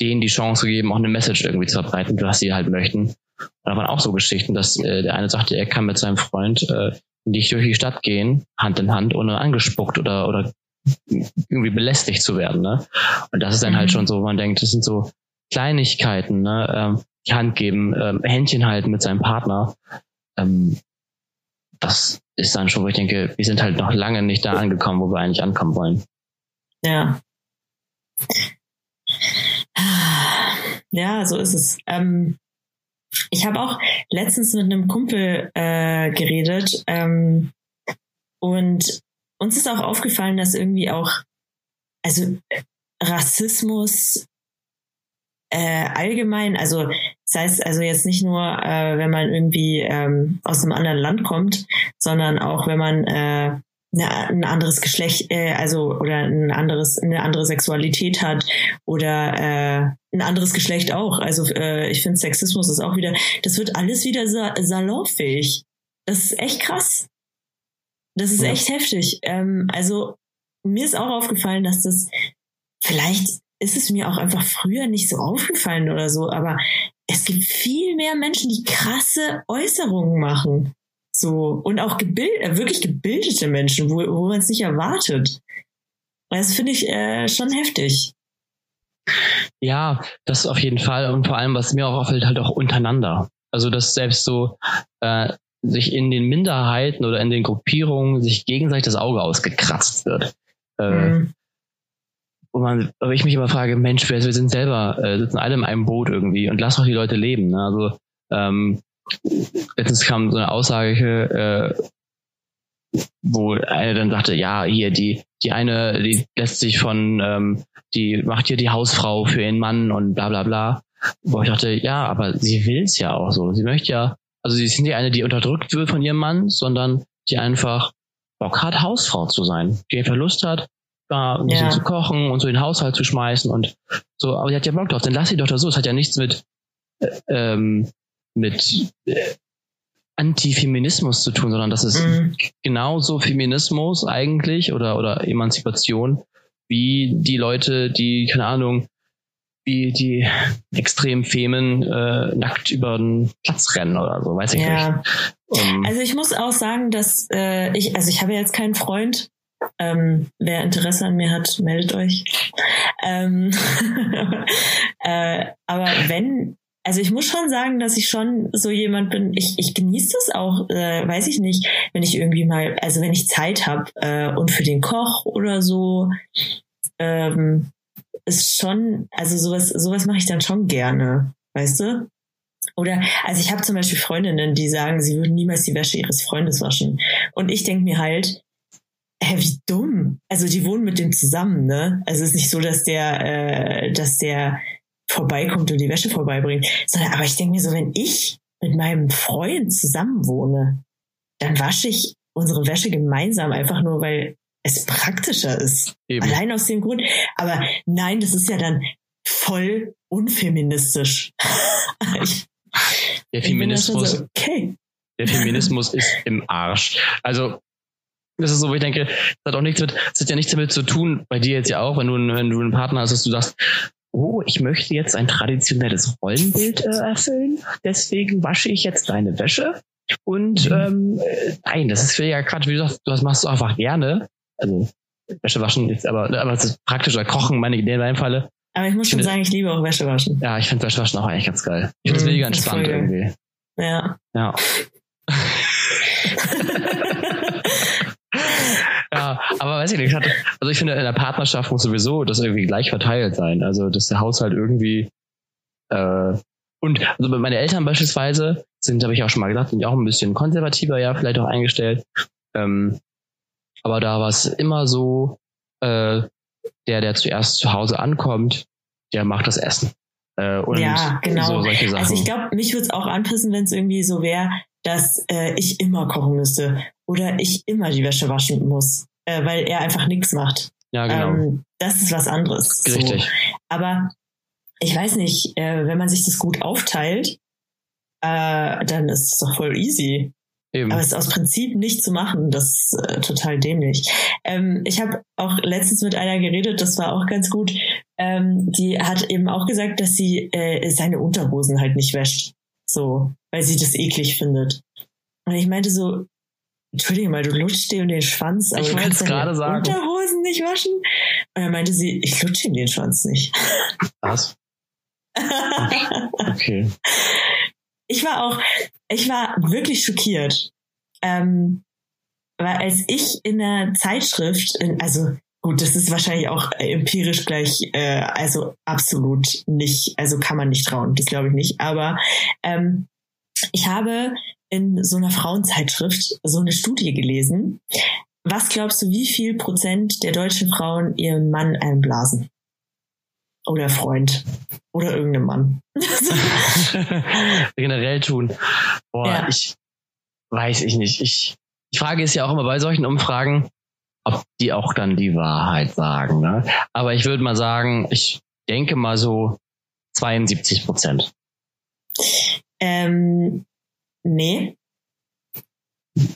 denen die Chance gegeben, auch eine Message irgendwie zu verbreiten, was sie halt möchten. Und da waren auch so Geschichten, dass äh, der eine sagte, er kann mit seinem Freund äh, nicht durch die Stadt gehen, Hand in Hand, ohne angespuckt oder, oder irgendwie belästigt zu werden. Ne? Und das ist dann halt mhm. schon so, man denkt, das sind so Kleinigkeiten, ne? ähm, die Hand geben, ähm, Händchen halten mit seinem Partner. Ähm, das ist dann schon, wo ich denke, wir sind halt noch lange nicht da angekommen, wo wir eigentlich ankommen wollen. Ja. Ja, so ist es. Ähm, ich habe auch letztens mit einem Kumpel äh, geredet ähm, und uns ist auch aufgefallen, dass irgendwie auch, also Rassismus äh, allgemein, also das heißt also jetzt nicht nur, äh, wenn man irgendwie ähm, aus einem anderen Land kommt, sondern auch wenn man äh, eine, ein anderes Geschlecht, äh, also oder ein anderes, eine andere Sexualität hat oder äh, ein anderes Geschlecht auch. Also äh, ich finde Sexismus ist auch wieder, das wird alles wieder sa salonfähig. Das ist echt krass. Das ist ja. echt heftig. Ähm, also mir ist auch aufgefallen, dass das vielleicht ist es mir auch einfach früher nicht so aufgefallen oder so, aber es gibt viel mehr Menschen, die krasse Äußerungen machen. So, und auch gebild, äh, wirklich gebildete Menschen, wo, wo man es nicht erwartet. Das finde ich äh, schon heftig. Ja, das auf jeden Fall. Und vor allem, was mir auch auffällt, halt auch untereinander. Also, dass selbst so äh, sich in den Minderheiten oder in den Gruppierungen sich gegenseitig das Auge ausgekratzt wird. Äh, mhm wo man, wo ich mich immer frage, Mensch, wir, wir sind selber, äh, sitzen alle in einem Boot irgendwie und lass doch die Leute leben. Ne? Also ähm, letztens kam so eine Aussage, äh, wo einer dann sagte, ja, hier die die eine, die lässt sich von, ähm, die macht hier die Hausfrau für ihren Mann und bla bla bla. Wo ich dachte, ja, aber sie will's ja auch so. Sie möchte ja, also sie ist nicht eine, die unterdrückt wird von ihrem Mann, sondern die einfach Bock hat, Hausfrau zu sein, die einfach Lust hat, da ein bisschen ja. zu kochen und so den Haushalt zu schmeißen und so, aber sie hat ja Bock drauf, dann lass sie doch da so. Es hat ja nichts mit, äh, ähm, mit äh, Antifeminismus zu tun, sondern das ist mhm. genauso Feminismus eigentlich oder, oder Emanzipation wie die Leute, die, keine Ahnung, wie die extrem Femen äh, nackt über den Platz rennen oder so, weiß ich ja. nicht. Um, also ich muss auch sagen, dass äh, ich, also ich habe jetzt keinen Freund, ähm, wer Interesse an mir hat, meldet euch. Ähm, äh, aber wenn, also ich muss schon sagen, dass ich schon so jemand bin, ich, ich genieße das auch, äh, weiß ich nicht, wenn ich irgendwie mal, also wenn ich Zeit habe äh, und für den Koch oder so, ähm, ist schon, also sowas, sowas mache ich dann schon gerne, weißt du? Oder, also ich habe zum Beispiel Freundinnen, die sagen, sie würden niemals die Wäsche ihres Freundes waschen. Und ich denke mir halt, hä, wie dumm. Also die wohnen mit dem zusammen, ne? Also es ist nicht so, dass der, äh, dass der vorbeikommt und die Wäsche vorbeibringt. Sondern, aber ich denke mir so, wenn ich mit meinem Freund zusammen wohne, dann wasche ich unsere Wäsche gemeinsam, einfach nur, weil es praktischer ist. Eben. Allein aus dem Grund. Aber nein, das ist ja dann voll unfeministisch. der Feminismus, so, okay. der Feminismus ist im Arsch. Also das ist so, wo ich denke, das hat auch nichts mit, das hat ja nichts damit zu tun, bei dir jetzt ja auch, wenn du, wenn du einen Partner hast, dass du sagst, oh, ich möchte jetzt ein traditionelles Rollenbild äh, erfüllen, deswegen wasche ich jetzt deine Wäsche. Und mhm. ähm, äh, nein, das ist ja Quatsch, wie du sagst, das machst du einfach gerne. Also Wäsche waschen ist aber, aber es ist praktischer Kochen, meine Idee in meinem Falle. Aber ich muss schon sagen, ich liebe auch Wäsche waschen. Ja, ich finde Wäsche waschen auch eigentlich ganz geil. Ich finde es mm, mega entspannt irgendwie. Ja. Ja. ja, aber weiß ich nicht. Also ich finde, in der Partnerschaft muss sowieso das irgendwie gleich verteilt sein. Also, dass der Haushalt irgendwie äh, und also meine Eltern beispielsweise sind, habe ich auch schon mal gesagt, sind ja auch ein bisschen konservativer, ja, vielleicht auch eingestellt. Ähm, aber da war es immer so, äh, der, der zuerst zu Hause ankommt, der macht das Essen. Äh, ja, genau. So also ich glaube, mich würde es auch anpassen, wenn es irgendwie so wäre, dass äh, ich immer kochen müsste oder ich immer die Wäsche waschen muss, äh, weil er einfach nichts macht. Ja, genau. Ähm, das ist was anderes. Richtig. So. Aber ich weiß nicht, äh, wenn man sich das gut aufteilt, äh, dann ist es doch voll easy. Eben. Aber es ist aus Prinzip nicht zu machen, das ist äh, total dämlich. Ähm, ich habe auch letztens mit einer geredet, das war auch ganz gut. Ähm, die hat eben auch gesagt, dass sie äh, seine Unterhosen halt nicht wäscht. So, weil sie das eklig findet. Und ich meinte so, Entschuldige mal, du lutschst dir in den Schwanz, aber ich du kannst deine sagen. Unterhosen nicht waschen. Und dann meinte sie, ich lutsche in den Schwanz nicht. Was? okay. Ich war auch, ich war wirklich schockiert. Ähm, weil als ich in der Zeitschrift, in, also gut, das ist wahrscheinlich auch empirisch gleich, äh, also absolut nicht, also kann man nicht trauen, das glaube ich nicht. Aber ähm, ich habe in so einer Frauenzeitschrift so eine Studie gelesen. Was glaubst du, wie viel Prozent der deutschen Frauen ihrem Mann einblasen? Oder Freund. Oder irgendeinem Mann. Generell tun. Boah, ja. ich weiß ich nicht. Ich, die Frage ist ja auch immer bei solchen Umfragen, ob die auch dann die Wahrheit sagen. Ne? Aber ich würde mal sagen, ich denke mal so 72 Prozent. Ähm, nee.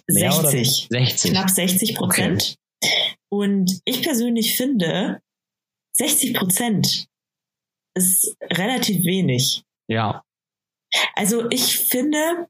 Mehr 60. 60. Knapp 60 Prozent. Okay. Und ich persönlich finde, 60 Prozent ist relativ wenig. Ja. Also ich finde,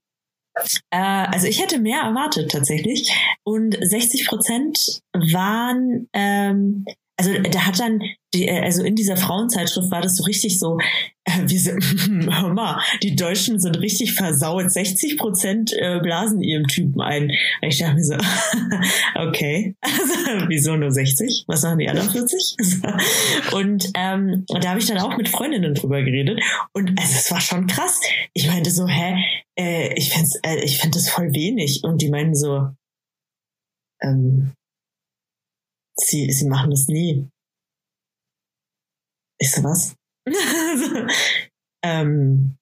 äh, also ich hätte mehr erwartet tatsächlich. Und 60 Prozent waren, ähm, also da hat dann, die, also in dieser Frauenzeitschrift war das so richtig so, äh, wir sind, hör mal, die Deutschen sind richtig versaut. 60 Prozent äh, blasen ihrem Typen ein. Und ich dachte mir so, okay, also, wieso nur 60? Was machen die anderen 40? und ähm, da habe ich dann auch mit Freundinnen drüber geredet. Und also es war schon krass. Ich meinte so, hä, äh, ich finde äh, ich find das voll wenig. Und die meinten so, ähm, sie, sie machen das nie. Ich so, was? ähm,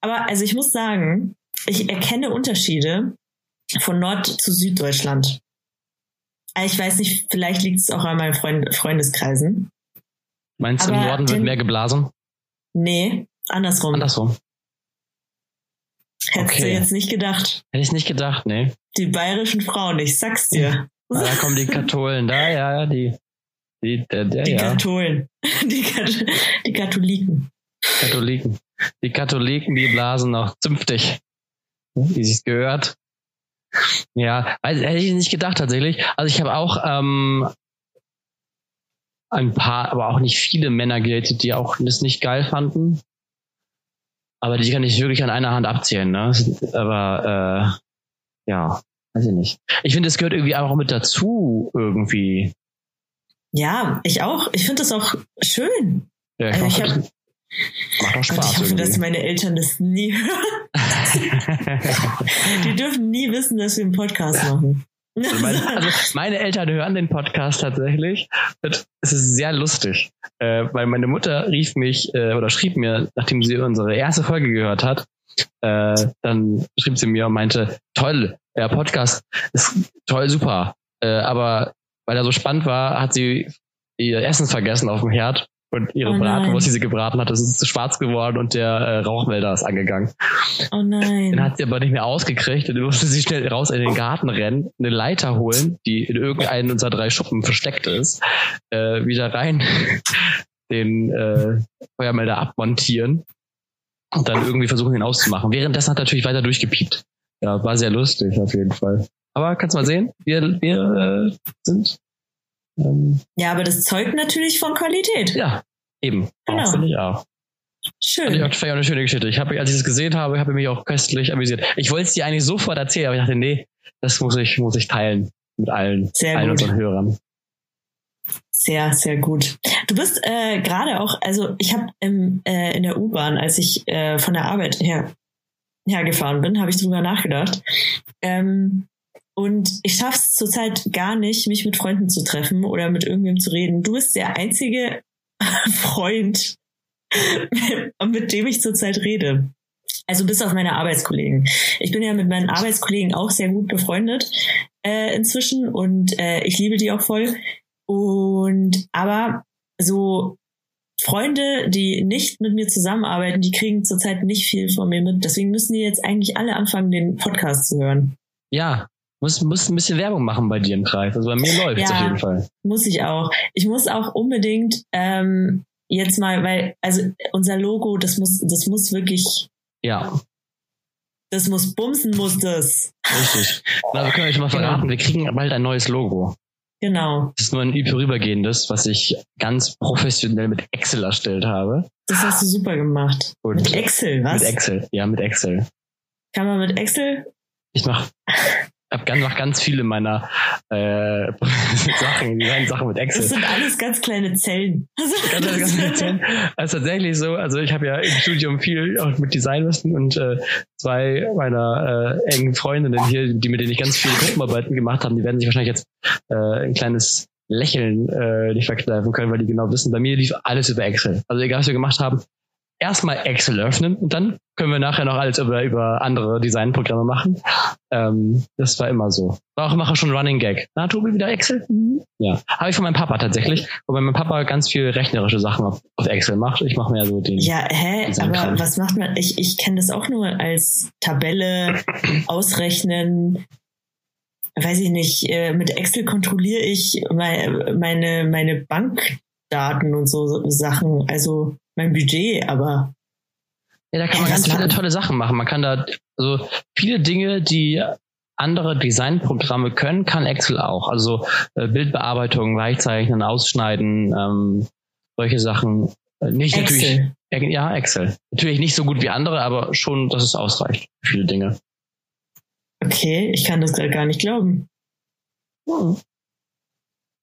aber also ich muss sagen, ich erkenne Unterschiede von Nord- zu Süddeutschland. Ich weiß nicht, vielleicht liegt es auch an meinen Freund Freundeskreisen. Meinst du, im Norden wird mehr geblasen? Nee, andersrum. Andersrum. Hättest okay. du jetzt nicht gedacht. Hätte ich nicht gedacht, nee. Die bayerischen Frauen, ich sag's dir. Da kommen die Katholen, da, ja, die. Die, der, der, die ja. Katholen. Die, Kat die Katholiken. Katholiken. Die Katholiken, die blasen noch zünftig. Wie sich's gehört. Ja, also, hätte ich nicht gedacht tatsächlich. Also ich habe auch ähm, ein paar, aber auch nicht viele Männer gedatet, die auch das nicht geil fanden. Aber die kann ich wirklich an einer Hand abzählen. Ne? Aber äh, ja, weiß ich nicht. Ich finde, es gehört irgendwie auch mit dazu irgendwie. Ja, ich auch. Ich finde das auch schön. Ja, ich, also ich, hab, Macht doch Spaß. Und ich hoffe, irgendwie. dass meine Eltern das nie hören. Die dürfen nie wissen, dass wir einen Podcast machen. Also meine, also meine Eltern hören den Podcast tatsächlich. Es ist sehr lustig, äh, weil meine Mutter rief mich äh, oder schrieb mir, nachdem sie unsere erste Folge gehört hat, äh, dann schrieb sie mir und meinte, toll, der Podcast ist toll, super. Äh, aber weil er so spannend war, hat sie ihr Essen vergessen auf dem Herd und ihre Oh. Bratwurst, die sie gebraten hat, das ist schwarz geworden und der äh, Rauchmelder ist angegangen. Oh Den nein. hat sie aber nicht mehr ausgekriegt und musste sie schnell raus in den Garten rennen, eine Leiter holen, die in irgendeinen unserer drei Schuppen versteckt ist, äh, wieder rein, den äh, Feuermelder abmontieren und dann irgendwie versuchen, ihn auszumachen. Währenddessen hat er natürlich weiter durchgepiept. Ja, war sehr lustig auf jeden Fall. Aber kannst mal sehen, wir, wir äh, sind ähm, Ja, aber das zeugt natürlich von Qualität. ja eben. Genau. Finde ich auch. Schön. auch, fand ich auch eine schöne Geschichte. Ich habe, als ich es gesehen habe, habe ich mich auch köstlich amüsiert. Ich wollte es dir eigentlich sofort erzählen, aber ich dachte, nee, das muss ich, muss ich teilen mit allen, Sehr allen gut. unseren Hörern. Sehr, sehr gut. Du bist äh, gerade auch, also ich habe äh, in der U-Bahn, als ich äh, von der Arbeit her hergefahren bin, habe ich drüber nachgedacht. Ähm, und ich schaffe es zurzeit gar nicht, mich mit Freunden zu treffen oder mit irgendwem zu reden. Du bist der einzige Freund, mit dem ich zurzeit rede. Also bis auf meine Arbeitskollegen. Ich bin ja mit meinen Arbeitskollegen auch sehr gut befreundet äh, inzwischen und äh, ich liebe die auch voll. Und aber so Freunde, die nicht mit mir zusammenarbeiten, die kriegen zurzeit nicht viel von mir mit. Deswegen müssen die jetzt eigentlich alle anfangen, den Podcast zu hören. Ja, muss, muss ein bisschen Werbung machen bei dir im Kreis. Also bei mir läuft es Ja. auf jeden Fall. Muss ich auch. Ich muss auch unbedingt ähm, jetzt mal, weil also unser Logo, das muss, das muss wirklich, Ja, das muss bumsen, muss das. richtig. Na, wir können euch mal Genau. verraten, wir kriegen bald ein neues Logo. Genau. Das ist nur ein vorübergehendes, was ich ganz professionell mit Excel erstellt habe. Das hast du super gemacht. Und mit Excel, was? Mit Excel, ja, mit Excel. Kann man mit Excel? Ich mach, hab ganz, mach ganz viele meiner äh, Sachen, Design-Sachen mit Excel. Das sind alles ganz kleine Zellen. Also, Ganz, ganz, ganz erzählen. Also tatsächlich so, also ich habe ja im Studium viel auch mit Design und äh, zwei meiner äh, engen Freundinnen hier, die mit denen ich ganz viele Gruppenarbeiten gemacht haben, die werden sich wahrscheinlich jetzt äh, ein kleines Lächeln äh, nicht verkneifen können, weil die genau wissen, bei mir lief alles über Excel. Also egal was wir gemacht haben, erstmal Excel öffnen und dann können wir nachher noch alles über, über andere Designprogramme machen. Ähm, das war immer so. War auch immer schon Running Gag. Na, Tobi, wieder Excel? Mhm. Ja. Habe ich von meinem Papa tatsächlich, wobei mein Papa ganz viel rechnerische Sachen auf, auf Excel macht. Ich mache mehr so den. Ja, hä? Aber was macht man? Ich, ich kenne das auch nur als Tabelle, ausrechnen. Weiß ich nicht, äh, mit Excel kontrolliere ich mei- meine, meine Bankdaten und so Sachen, also mein Budget, aber Ja, da kann man ganz viele tolle Sachen machen. Man kann da, also viele Dinge, die andere Designprogramme können, kann Excel auch. Also äh, Bildbearbeitung, Weichzeichnen, Ausschneiden, ähm, solche Sachen. Äh, Nicht natürlich, Excel. äh, ja, Excel. Natürlich nicht so gut wie andere, aber schon, dass es ausreicht. für Viele Dinge. Okay, ich kann das gar nicht glauben.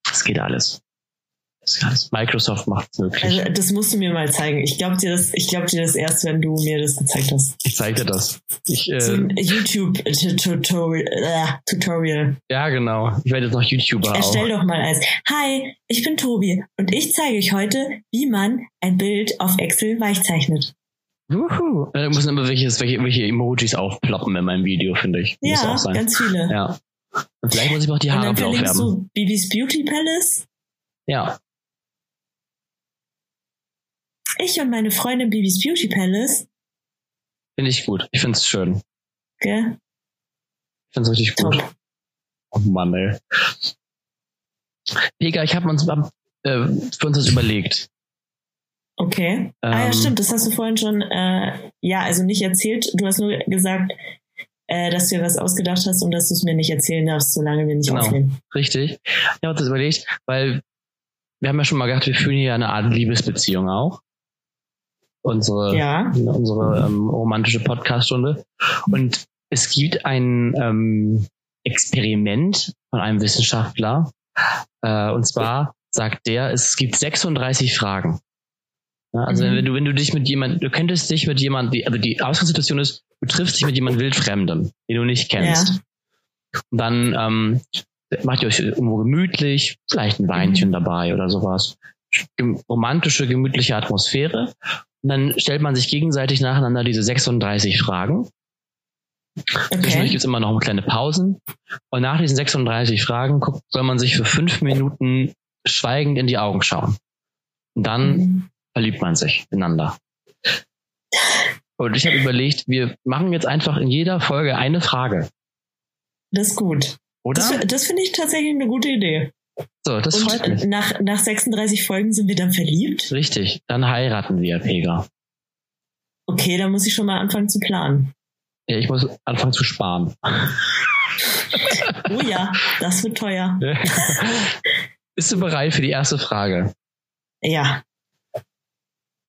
Es geht alles. Microsoft macht es möglich. Also das musst du mir mal zeigen. Ich glaube dir das, ich glaube dir das erst, wenn du mir das gezeigt hast. ich zeige dir das. Ich, So äh, ein YouTube-Tutorial. Äh, Tutorial. ja, genau. Ich werde jetzt noch YouTuber Erstell auch. doch mal eins. Hi, ich bin Tobi und ich zeige euch heute, wie man ein Bild auf Excel weichzeichnet. Wuhu. Da müssen immer welche, welche, welche Emojis aufploppen in meinem Video, finde ich. Muss Ja, auch sein. ganz viele. Ja. Und vielleicht muss ich auch die Haare blau färben. Bibis Beauty Palace. Ja. Ich und meine Freundin Bibis Beauty Palace. Finde ich gut. Ich finde es schön. Gell? Ich finde es richtig gut. Top. Oh Mann, ey. Pega, ich habe uns äh, für uns das überlegt. Okay. ah ja, Ähm, stimmt, das hast du vorhin schon, äh, ja, also nicht erzählt. Du hast nur gesagt, äh, dass du dir was ausgedacht hast und dass du es mir nicht erzählen darfst, solange wir nicht Genau. aufnehmen. Richtig. Ich habe uns das überlegt, weil wir haben ja schon mal gedacht, wir führen hier eine Art Liebesbeziehung auch. Unsere, Ja. unsere ähm, romantische Podcast-Stunde. Und es gibt ein ähm, Experiment von einem Wissenschaftler. Äh, und zwar sagt der, es gibt 36 Fragen. Ja, also mhm. wenn du, wenn du dich mit jemand, du könntest dich mit jemand, also die Ausgangssituation ist, du triffst dich mit jemand Wildfremdem, den du nicht kennst. Ja. Und dann ähm, macht ihr euch irgendwo gemütlich, vielleicht ein Weinchen mhm. dabei oder sowas. Romantische, gemütliche Atmosphäre. Und dann stellt man sich gegenseitig nacheinander diese 36 Fragen. Okay. Zwischendurch gibt es immer noch kleine Pausen. Und nach diesen 36 Fragen guckt, soll man sich für fünf Minuten schweigend in die Augen schauen. Und dann mhm. verliebt man sich ineinander. Und ich habe überlegt, wir machen jetzt einfach in jeder Folge eine Frage. Das ist gut. Oder? Das, das finde ich tatsächlich eine gute Idee. So, das Und freut mich. Nach, nach 36 Folgen sind wir dann verliebt? Richtig, dann heiraten wir, Pega. Okay, dann muss ich schon mal anfangen zu planen. Ja, ich muss anfangen zu sparen. oh ja, das wird teuer. Bist du bereit für die erste Frage? Ja.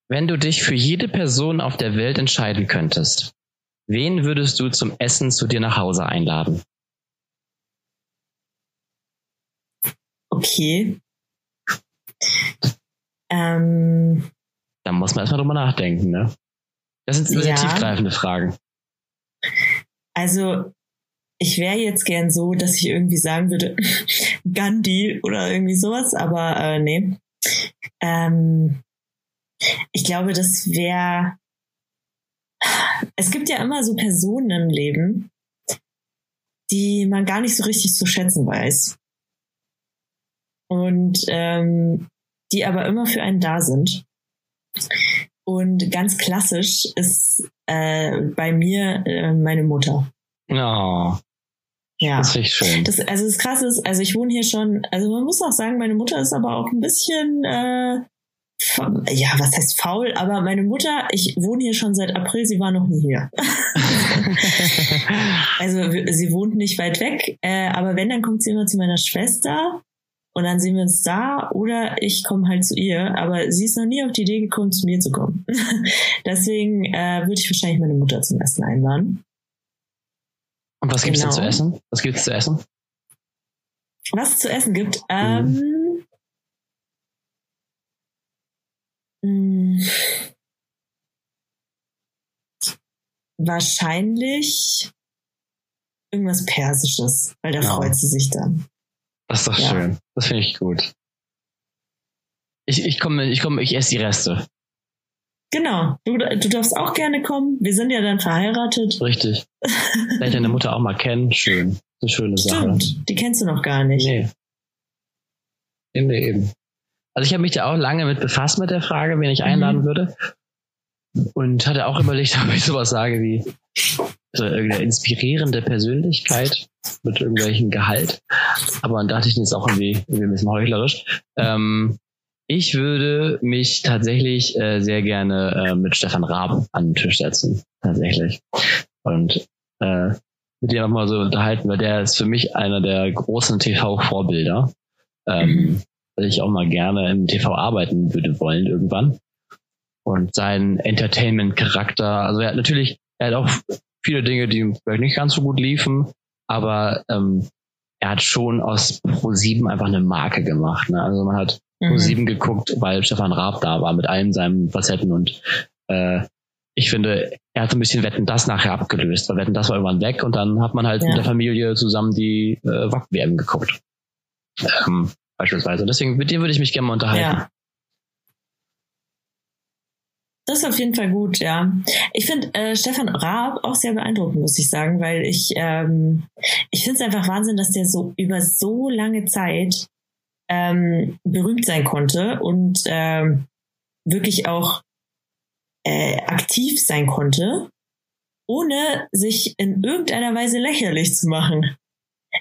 Wenn du dich für jede Person auf der Welt entscheiden könntest, wen würdest du zum Essen zu dir nach Hause einladen? Okay. Ähm, da muss man erstmal drüber nachdenken, ne? Das sind sehr ja. tiefgreifende Fragen. Also, ich wäre jetzt gern so, dass ich irgendwie sagen würde, Gandhi oder irgendwie sowas, aber äh, nee. Ähm, ich glaube, das wäre. Es gibt ja immer so Personen im Leben, die man gar nicht so richtig zu schätzen weiß und ähm, die aber immer für einen da sind. Und ganz klassisch ist äh, bei mir äh, meine Mutter. Oh. Ja. Das ist echt schön. Das, also das Krasse ist, also ich wohne hier schon, also man muss auch sagen, meine Mutter ist aber auch ein bisschen, äh, ja, was heißt faul, aber meine Mutter, ich wohne hier schon seit April, sie war noch nie hier. also sie wohnt nicht weit weg, äh, aber wenn, dann kommt sie immer zu meiner Schwester und dann sehen wir uns da oder ich komme halt zu ihr. Aber sie ist noch nie auf die Idee gekommen, zu mir zu kommen. Deswegen äh, würde ich wahrscheinlich meine Mutter zum Essen einladen. Und was gibt's genau. denn zu essen? Was gibt's zu essen? Was es zu essen gibt? Mhm. Ähm, mh, wahrscheinlich irgendwas Persisches, weil da ja. freut sie sich dann. Das ist doch ja. schön. Das finde ich gut. Ich, ich komme, ich komme, ich esse die Reste. Genau. Du, du darfst auch gerne kommen. Wir sind ja dann verheiratet. Richtig. Vielleicht deine Mutter auch mal kennen. Schön. Eine schöne Sache. Stimmt. Die kennst du noch gar nicht. Nee. Nee, eben. Also ich habe mich ja auch lange mit befasst mit der Frage, wen ich mhm. einladen mhm. würde. Und hatte auch überlegt, ob ich sowas sage wie so irgendeine inspirierende Persönlichkeit mit irgendwelchen Gehalt. Aber dann dachte ich, das ist auch irgendwie, irgendwie ein bisschen heuchlerisch. Ähm, ich würde mich tatsächlich äh, sehr gerne äh, mit Stefan Raab an den Tisch setzen. Tatsächlich. Und äh, mit dem nochmal so unterhalten, weil der ist für mich einer der großen TV-Vorbilder. Ähm, mhm. Weil ich auch mal gerne im TV arbeiten würde wollen irgendwann. Und sein Entertainment-Charakter, also er hat natürlich, er hat auch viele Dinge, die vielleicht nicht ganz so gut liefen, aber ähm, er hat schon aus Pro7 einfach eine Marke gemacht. Ne? Also man hat mhm. Pro7 geguckt, weil Stefan Raab da war mit allen seinen Facetten und äh, ich finde, er hat so ein bisschen Wetten das nachher abgelöst, weil Wetten das war irgendwann weg und dann hat man halt ja. mit der Familie zusammen die äh, WAC-WM geguckt. Ähm, beispielsweise. Deswegen mit dem würde ich mich gerne mal unterhalten. Ja. Das ist auf jeden Fall gut, ja. Ich finde äh, Stefan Raab auch sehr beeindruckend, muss ich sagen, weil ich, ähm, ich finde es einfach Wahnsinn, dass der so über so lange Zeit ähm, berühmt sein konnte und ähm, wirklich auch äh, aktiv sein konnte, ohne sich in irgendeiner Weise lächerlich zu machen.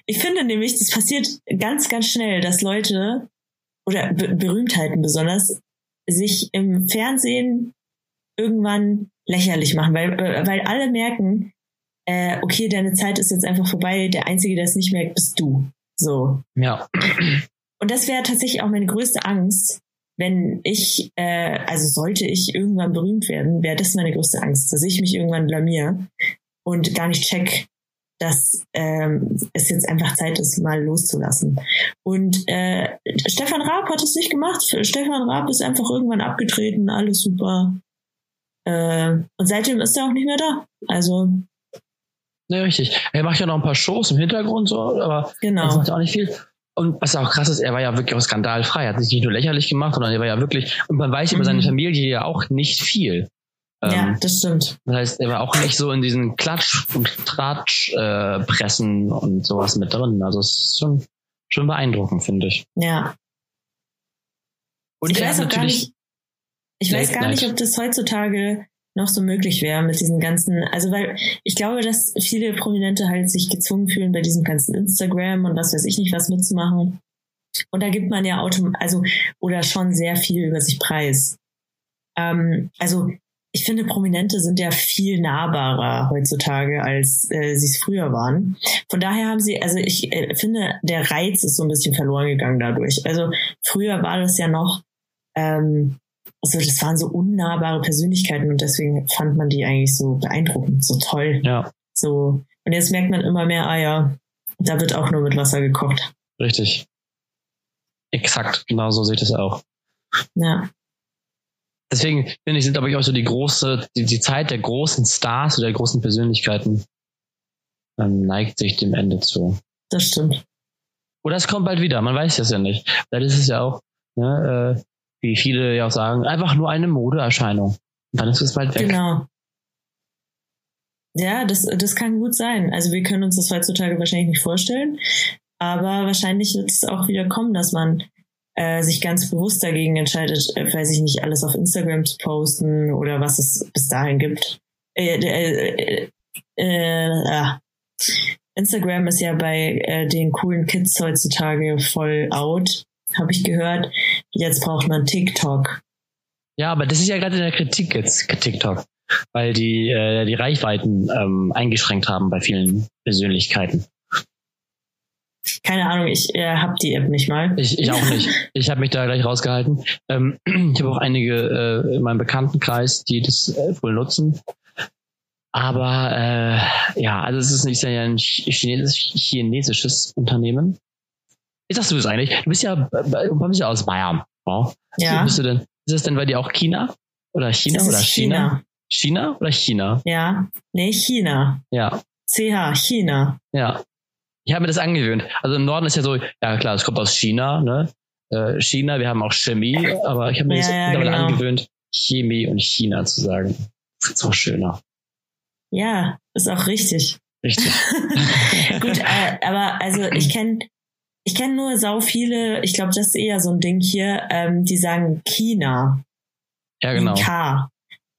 Ich finde nämlich, das passiert ganz, ganz schnell, dass Leute oder Be Berühmtheiten besonders sich im Fernsehen irgendwann lächerlich machen, weil, äh, weil alle merken, äh, okay, deine Zeit ist jetzt einfach vorbei, der Einzige, der es nicht merkt, bist du. So. Ja. Und das wäre tatsächlich auch meine größte Angst, wenn ich, äh, also sollte ich irgendwann berühmt werden, wäre das meine größte Angst, dass ich mich irgendwann blamier und gar nicht check, dass ähm, es jetzt einfach Zeit ist, mal loszulassen. Und äh, Stefan Raab hat es nicht gemacht. Stefan Raab ist einfach irgendwann abgetreten, alles super. Äh, und seitdem ist er auch nicht mehr da. Also. Ne, richtig. Er macht ja noch ein paar Shows im Hintergrund, so, aber genau. er macht auch nicht viel. Und was auch krass ist, er war ja wirklich auch skandalfrei. Er hat sich nicht nur lächerlich gemacht, sondern er war ja wirklich, und man weiß mhm. über seine Familie ja auch nicht viel. Ja, ähm, das stimmt. Das heißt, er war auch nicht so in diesen Klatsch- und Tratsch-Pressen äh, und sowas mit drin. Also es ist schon, schon beeindruckend, finde ich. Ja. Und ich weiß auch gar nicht, ich weiß gar nicht, ob das heutzutage noch so möglich wäre mit diesen ganzen, also weil ich glaube, dass viele Prominente halt sich gezwungen fühlen, bei diesem ganzen Instagram und was weiß ich nicht was mitzumachen. Und da gibt man ja automatisch, also, oder schon sehr viel über sich preis. Ähm, also ich finde, Prominente sind ja viel nahbarer heutzutage, als äh, sie es früher waren. Von daher haben sie, also ich äh, finde, der Reiz ist so ein bisschen verloren gegangen dadurch. Also früher war das ja noch, ähm, also das waren so unnahbare Persönlichkeiten und deswegen fand man die eigentlich so beeindruckend, so toll. Ja. So. Und jetzt merkt man immer mehr, ah ja, da wird auch nur mit Wasser gekocht. Richtig. Exakt, genau so sieht es auch. Ja deswegen finde ich, sind ich auch so die große, die, die Zeit der großen Stars oder der großen Persönlichkeiten ähm, neigt sich dem Ende zu. Das stimmt. Oder es kommt bald wieder, man weiß das ja nicht. Vielleicht ist es ja auch, ne, äh, wie viele ja auch sagen, einfach nur eine Modeerscheinung. Und dann ist es bald weg. Genau. Ja, das, das kann gut sein. Also wir können uns das heutzutage wahrscheinlich nicht vorstellen, aber wahrscheinlich wird es auch wieder kommen, dass man äh, sich ganz bewusst dagegen entscheidet, äh, weiß ich nicht, alles auf Instagram zu posten oder was es bis dahin gibt. Äh, äh, äh, äh, Instagram ist ja bei äh, den coolen Kids heutzutage voll out, habe ich gehört. Jetzt braucht man TikTok. Ja, aber das ist ja gerade in der Kritik jetzt, TikTok, weil die äh, die Reichweiten ähm, eingeschränkt haben bei vielen Persönlichkeiten. Keine Ahnung, ich äh, habe die App nicht mal. Ich, ich auch nicht. Ich habe mich da gleich rausgehalten. Ähm, ich habe auch einige äh, in meinem Bekanntenkreis, die das äh, wohl nutzen. Aber äh, ja, also es ist, ist ja ein chinesisch, chinesisches Unternehmen. Wie sagst du das eigentlich? Du bist ja, äh, du kommst ja aus Bayern. Oh. Ja. Wie bist du denn? Ist das denn bei dir auch China? Oder China das oder China? China? China oder China? Ja. Nee, China. Ja. CH, China. Ja. Ich habe mir das angewöhnt. Also im Norden ist ja so, ja klar, es kommt aus China, ne? Äh, China, wir haben auch Chemie, aber ich habe mir ja, das ja, genau. angewöhnt, Chemie und China zu sagen. So schöner. Ja, ist auch richtig. Richtig. Gut, äh, aber also ich kenne ich kenne nur sau viele, ich glaube, das ist eher so ein Ding hier, ähm, die sagen China. Ja, genau. K.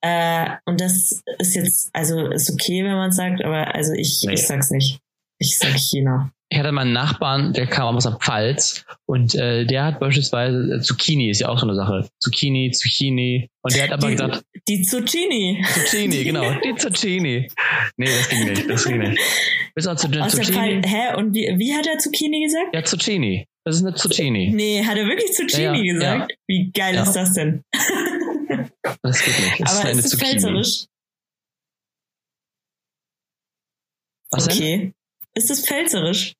Äh, und das ist jetzt, also ist okay, wenn man es sagt, aber also ich, nee. ich sag's nicht. Ich sag China. Ich hatte mal einen Nachbarn, der kam aus der Pfalz und äh, der hat beispielsweise äh, Zucchini ist ja auch so eine Sache. Zucchini, Zucchini. Und der hat aber die, gesagt. Die Zucchini. Zucchini, genau. Die Zucchini. Nee, das ging nicht. Das ging nicht. Bis auch zu den Zucchini. Hä? Und wie, wie hat er Zucchini gesagt? Ja, Zucchini. Das ist eine Zucchini. Nee, hat er wirklich Zucchini ja, ja, gesagt? Ja. Wie geil ist das denn? das geht nicht. Das aber ist, ist es pfälzerisch? Was okay. Denn? Ist das pfälzerisch?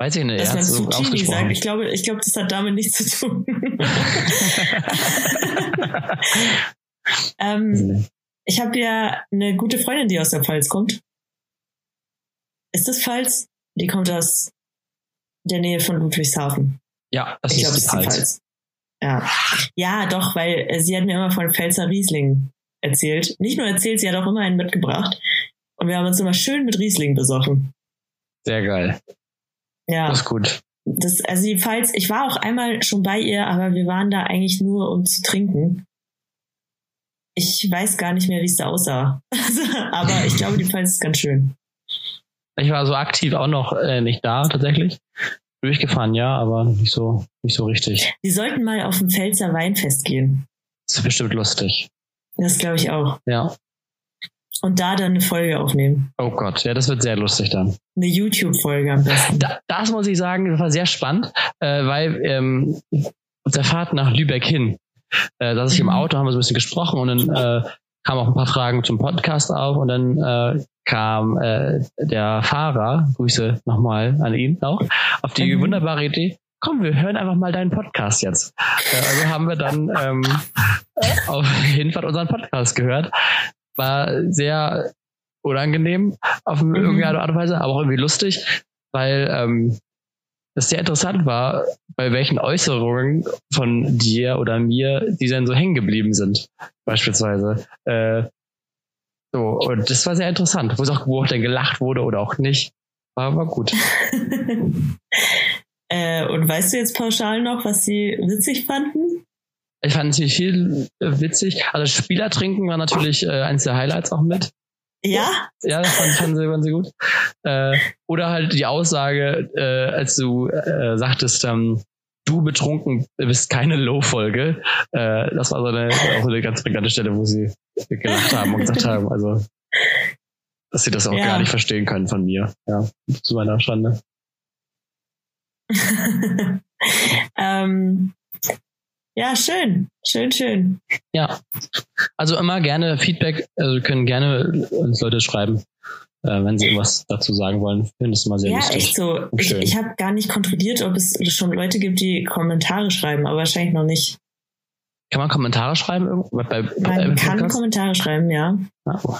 Weiß ich nicht. Dass man so Zucchini sagt. Ich glaube, ich glaube, das hat damit nichts zu tun. ähm, ich habe ja eine gute Freundin, die aus der Pfalz kommt. Ist das Pfalz? Die kommt aus der Nähe von Ludwigshafen. Ja, das ich ist, glaub, die, ist Pfalz. die Pfalz. Ja. ja, doch, weil äh, sie hat mir immer von Pfälzer Riesling erzählt. Nicht nur erzählt, sie hat auch immer einen mitgebracht. Und wir haben uns immer schön mit Riesling besoffen. Sehr geil. Ja. Das ist gut. Das, also die Pfalz, ich war auch einmal schon bei ihr, aber wir waren da eigentlich nur, um zu trinken. Ich weiß gar nicht mehr, wie es da aussah. aber ich glaube, die Pfalz ist ganz schön. Ich war so aktiv auch noch äh, nicht da, tatsächlich. Durchgefahren, ja, aber nicht so, nicht so richtig. Wir sollten mal auf ein Pfälzer Weinfest gehen. Das ist bestimmt lustig. Das glaube ich auch. Ja und da dann eine Folge aufnehmen. Oh Gott, ja, das wird sehr lustig dann. Eine YouTube-Folge am besten. Da, das muss ich sagen, das war sehr spannend, äh, weil ähm, der Fahrt nach Lübeck hin, äh, da saß ich im mhm. Auto, haben wir so ein bisschen gesprochen und dann äh, kamen auch ein paar Fragen zum Podcast auf und dann äh, kam äh, der Fahrer, Grüße nochmal an ihn auch, auf die mhm. wunderbare Idee, komm, wir hören einfach mal deinen Podcast jetzt. Äh, also haben wir dann ähm, auf Hinfahrt unseren Podcast gehört. War sehr unangenehm auf mhm. irgendeine Art und Weise, aber auch irgendwie lustig, weil ähm, das sehr interessant war, bei welchen Äußerungen von dir oder mir, die dann so hängen geblieben sind, beispielsweise. Äh, so, und das war sehr interessant, wo es auch, wo auch dann gelacht wurde oder auch nicht. War, war gut. äh, und weißt du jetzt pauschal noch, was sie witzig fanden? Ich fand sie viel äh, witzig. Also Spieler trinken war natürlich äh, eins der Highlights auch mit. Ja? Ja, das fand, fanden sie, fanden sie gut. Äh, oder halt die Aussage, äh, als du äh, sagtest, ähm, du betrunken bist keine Low-Folge. Äh, das war so eine, auch so eine ganz prägnante Stelle, wo sie gelacht haben und gesagt haben, also, dass sie das auch ja. gar nicht verstehen können von mir. Ja, zu meiner Schande. ähm, ja, schön. Schön, schön. Ja. Also immer gerne Feedback, also können gerne uns Leute schreiben, äh, wenn sie irgendwas dazu sagen wollen. Ich finde es immer sehr ja, lustig. Ja, echt so. Ich, ich habe gar nicht kontrolliert, ob es schon Leute gibt, die Kommentare schreiben, aber wahrscheinlich noch nicht. Kann man Kommentare schreiben? Bei, bei, man kann Podcast? Kommentare schreiben, ja. Ah, oh.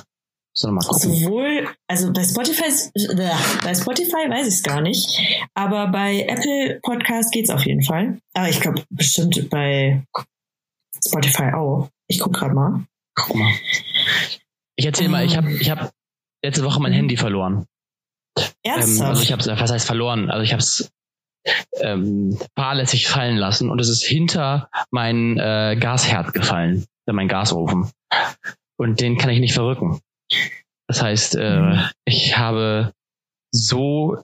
Sowohl, also bei Spotify, äh, bei Spotify weiß ich es gar nicht, aber bei Apple Podcast geht's auf jeden Fall. Aber ich glaube bestimmt bei Spotify auch. Ich guck gerade mal. Guck mal. Ich erzähle mal, ich habe ich hab letzte Woche mein Handy verloren. Ernsthaft? Ähm, also ich habe was heißt verloren? Also ich habe es ähm, fahrlässig fallen lassen und es ist hinter mein äh, Gasherd gefallen, mein Gasofen. Und den kann ich nicht verrücken. Das heißt, äh, mhm. ich habe so,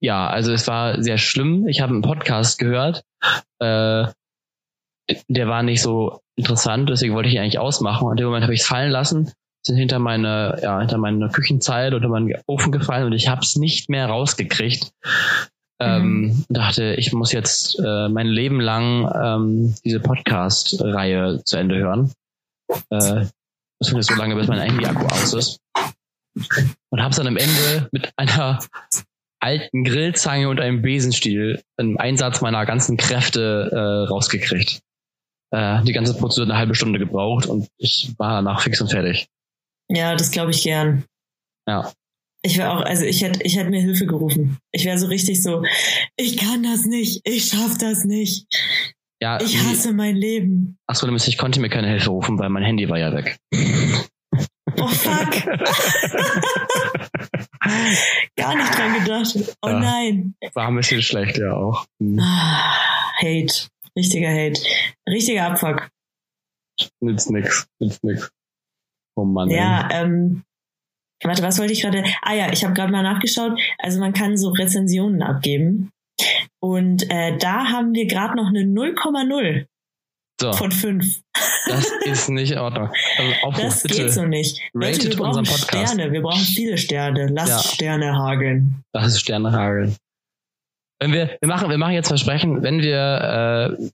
ja, also es war sehr schlimm. Ich habe einen Podcast gehört, äh, der war nicht so interessant, deswegen wollte ich ihn eigentlich ausmachen. Und in dem Moment habe ich es fallen lassen, sind hinter meine, ja, hinter meine Küchenzeile oder meinen Ofen gefallen und ich habe es nicht mehr rausgekriegt. Ähm, mhm. dachte, ich muss jetzt äh, mein Leben lang ähm, diese Podcast-Reihe zu Ende hören. Äh, ich so lange, bis mein Handy-Akku aus ist. Und habe es dann am Ende mit einer alten Grillzange und einem Besenstiel im Einsatz meiner ganzen Kräfte äh, rausgekriegt. Äh, die ganze Prozedur eine halbe Stunde gebraucht und ich war danach fix und fertig. Ja, das glaube ich gern. Ja. Ich wäre auch, also ich hätte, ich hätte mir Hilfe gerufen. Ich wäre so richtig so, ich kann das nicht, ich schaff das nicht. Ja, ich hasse mein Leben. Achso, du ich konnte mir keine Hilfe rufen, weil mein Handy war ja weg. Oh fuck. Gar nicht dran gedacht. Oh ja, nein. War ein bisschen schlecht, ja auch. Hm. Hate. Richtiger Hate. Richtiger Abfuck. Nützt nix. Nützt nix. Oh Mann. Ja, ähm, warte, was wollte ich gerade? Ah ja, ich habe gerade mal nachgeschaut. Also man kann so Rezensionen abgeben. Und äh, da haben wir gerade noch eine 0,0 so. von 5. Das ist nicht in Ordnung. Also Aufruf, das bitte. geht so nicht. Leute, wir brauchen Sterne. Wir brauchen viele Sterne. Lass ja. Sterne hageln. Lass Sterne hageln. Wenn wir, wir machen, wir machen jetzt Versprechen, wenn wir äh,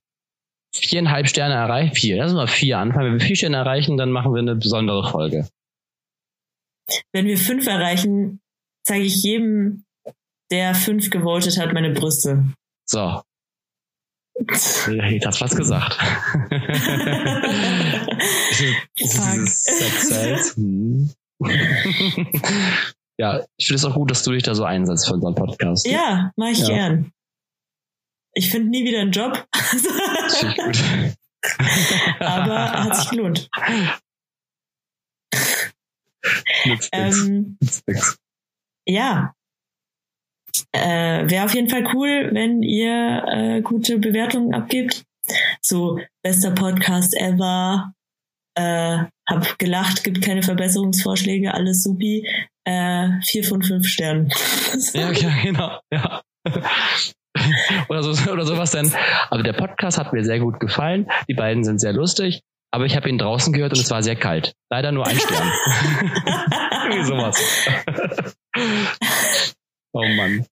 viereinhalb Sterne erreichen, vier, lass uns mal vier anfangen. Wenn wir vier Sterne erreichen, dann machen wir eine besondere Folge. Wenn wir fünf erreichen, zeige ich jedem der fünf gewotet hat, meine Brüste. So. Jetzt hast was gesagt. Sex hm. ja, ich finde es auch gut, dass du dich da so einsetzt für unseren Podcast. Ja, mach ich ja. gern. Ich finde nie wieder einen Job. Aber hat sich gelohnt. Nix, nix. Ähm, nix, ja, äh, Wäre auf jeden Fall cool, wenn ihr äh, gute Bewertungen abgebt. So, bester Podcast ever. Äh, hab gelacht, gibt keine Verbesserungsvorschläge, alles supi. Äh, vier von fünf Sternen. ja, ja, genau. Ja. oder, so, oder sowas denn. Aber der Podcast hat mir sehr gut gefallen. Die beiden sind sehr lustig. Aber ich habe ihn draußen gehört und es war sehr kalt. Leider nur ein Stern. Irgendwie sowas. Oh Mann.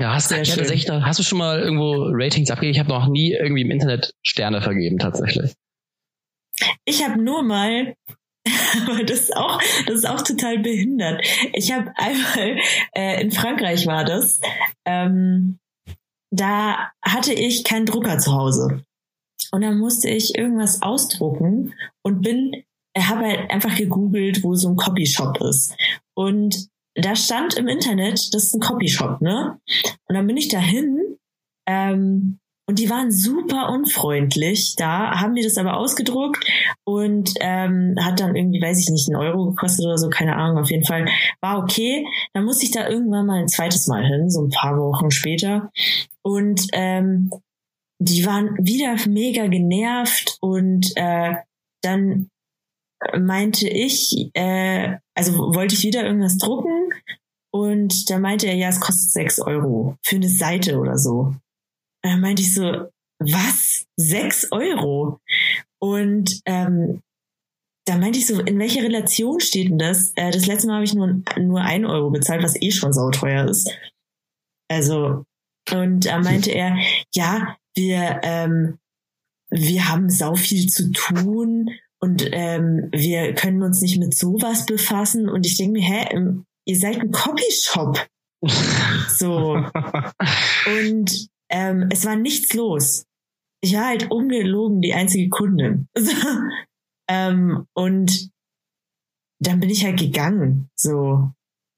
Ja, hast, du, echt, hast du schon mal irgendwo Ratings abgegeben? Ich habe noch nie irgendwie im Internet Sterne vergeben, tatsächlich. Ich habe nur mal, aber das ist auch, das ist auch total behindert. Ich habe einmal äh, in Frankreich war das. Ähm, da hatte ich keinen Drucker zu Hause. Und dann musste ich irgendwas ausdrucken und bin, habe halt einfach gegoogelt, wo so ein Copyshop ist. Und da stand im Internet, das ist ein Copyshop, ne? Und dann bin ich dahin ähm, und die waren super unfreundlich. Da haben die das aber ausgedruckt und ähm, hat dann irgendwie, weiß ich nicht, einen Euro gekostet oder so, keine Ahnung. Auf jeden Fall war okay. Dann musste ich da irgendwann mal ein zweites Mal hin, so ein paar Wochen später. Und ähm, die waren wieder mega genervt und äh, dann meinte ich, äh, also wollte ich wieder irgendwas drucken und da meinte er, ja, es kostet sechs Euro für eine Seite oder so. Und dann meinte ich so, was? Sechs Euro? Und ähm, da meinte ich so, in welcher Relation steht denn das? Äh, das letzte Mal habe ich nur, nur ein Euro bezahlt, was eh schon sauteuer ist. Also, und da meinte er, ja, wir, ähm, wir haben sau viel zu tun und ähm, wir können uns nicht mit sowas befassen. Und ich denke mir, hä, ihr seid ein Copyshop. so. Und ähm, es war nichts los. Ich war halt ungelogen die einzige Kundin. ähm, und dann bin ich halt gegangen, so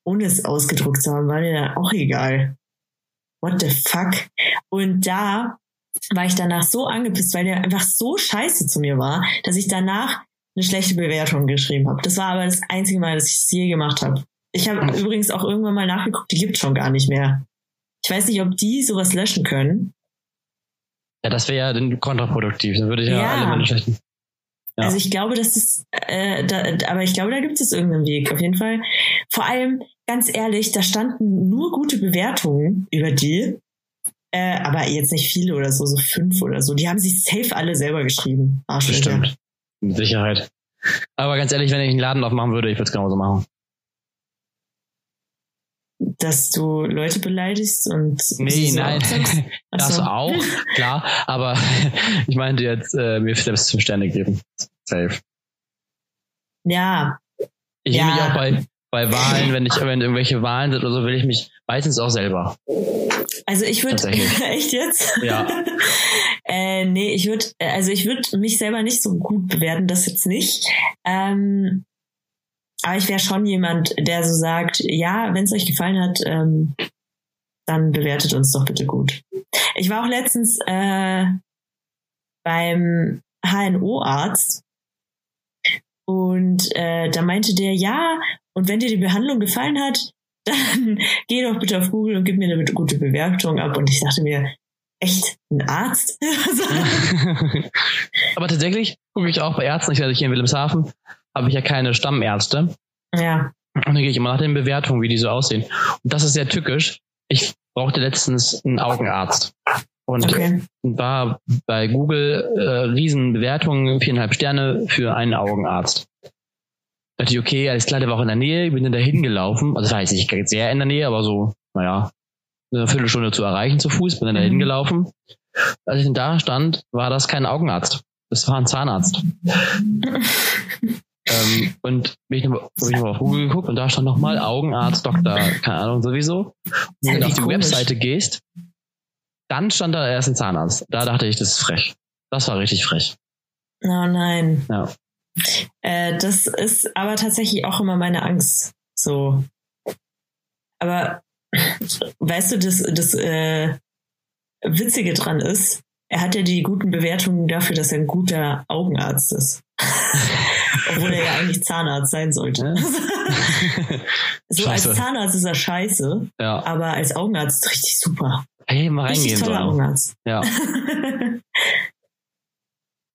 ohne es ausgedruckt zu haben, war mir dann auch egal. What the fuck? Und da war ich danach so angepisst, weil der einfach so scheiße zu mir war, dass ich danach eine schlechte Bewertung geschrieben habe. Das war aber das einzige Mal, dass ich es je gemacht habe. Ich habe übrigens auch irgendwann mal nachgeguckt, die gibt schon gar nicht mehr. Ich weiß nicht, ob die sowas löschen können. Ja, das wäre ja dann kontraproduktiv. Dann würde ich ja, ja. alle meine schlechten. Ja. Also ich glaube, dass das, äh, da, aber ich glaube, da gibt es irgendeinen Weg. Auf jeden Fall. Vor allem, ganz ehrlich, da standen nur gute Bewertungen über die. Äh, aber jetzt nicht viele oder so, so fünf oder so. Die haben sich safe alle selber geschrieben. Bestimmt. Mit Sicherheit. Aber ganz ehrlich, wenn ich einen Laden aufmachen würde, ich würde es genauso machen dass du Leute beleidigst und nee nein. das so. auch klar. Aber ich meinte jetzt äh, mir selbst fünf Sterne geben. Safe. Ja. Ich ja. mich auch bei bei Wahlen wenn ich wenn irgendwelche Wahlen sind oder so will ich mich meistens auch selber. Also ich würde echt jetzt? Ja. Äh, nee ich würde also ich würde mich selber nicht so gut bewerten das jetzt nicht. Ähm, aber ich wäre schon jemand, der so sagt, ja, wenn es euch gefallen hat, ähm, dann bewertet uns doch bitte gut. Ich war auch letztens äh, beim HNO-Arzt und äh, da meinte der, ja, und wenn dir die Behandlung gefallen hat, dann geh doch bitte auf Google und gib mir eine gute Bewertung ab. Und ich dachte mir, echt, ein Arzt? Aber tatsächlich gucke ich auch bei Ärzten, ich werde hier in Wilhelmshaven, habe ich ja keine Stammärzte. Ja. Und dann gehe ich immer nach den Bewertungen, wie die so aussehen. Und das ist sehr tückisch. Ich brauchte letztens einen Augenarzt. Und okay. war bei Google äh, Riesenbewertungen, viereinhalb Sterne für einen Augenarzt. Da dachte ich, okay, alles klar, der war auch in der Nähe, ich bin dann da hingelaufen. Also das war jetzt nicht sehr in der Nähe, aber so, naja, eine Viertelstunde zu erreichen zu Fuß, bin dann da mhm. hingelaufen. Als ich dann da stand, war das kein Augenarzt. Das war ein Zahnarzt. Ähm, und bin ich nochmal noch auf Google geguckt und da stand nochmal Augenarzt, Doktor, keine Ahnung, sowieso. Und wenn du auf die. Webseite gehst, dann stand da erst ein Zahnarzt. Da dachte ich, das ist frech. Das war richtig frech. Oh nein. Ja. Äh, das ist aber tatsächlich auch immer meine Angst. So. Aber weißt du, das, das äh, Witzige dran ist, er hat ja die guten Bewertungen dafür, dass er ein guter Augenarzt ist. Obwohl er ja eigentlich Zahnarzt sein sollte. so scheiße. als Zahnarzt ist er scheiße, ja. aber als Augenarzt ist richtig super. Hey, mal reingehen richtig toller. Augenarzt. Ja.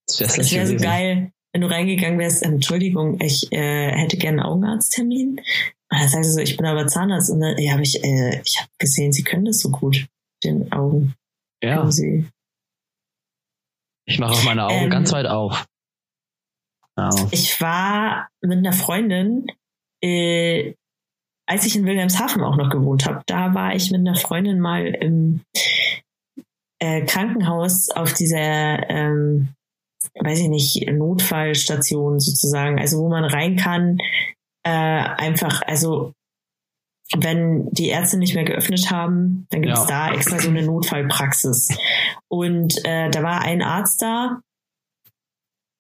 das wäre wär so geil, wenn du reingegangen wärst, Entschuldigung, ich äh, hätte gerne einen Augenarzttermin. Und dann sagst du so, ich bin aber Zahnarzt. Und dann, ja, hab ich, äh, ich habe gesehen, sie können das so gut, den Augen. Ja. Ich mache auch meine Augen ähm, ganz weit auf. Ja. Ich war mit einer Freundin, äh, als ich in Wilhelmshaven auch noch gewohnt habe, da war ich mit einer Freundin mal im äh, Krankenhaus auf dieser ähm, weiß ich nicht, Notfallstation sozusagen, also wo man rein kann, äh, einfach, also wenn die Ärzte nicht mehr geöffnet haben, dann gibt es ja. da extra so eine Notfallpraxis. Und äh, da war ein Arzt da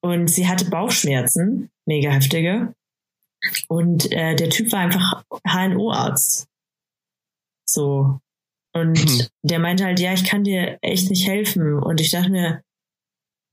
und sie hatte Bauchschmerzen, mega heftige. Und äh, der Typ war einfach HNO-Arzt. So. Und hm. der meinte halt, ja, ich kann dir echt nicht helfen. Und ich dachte mir,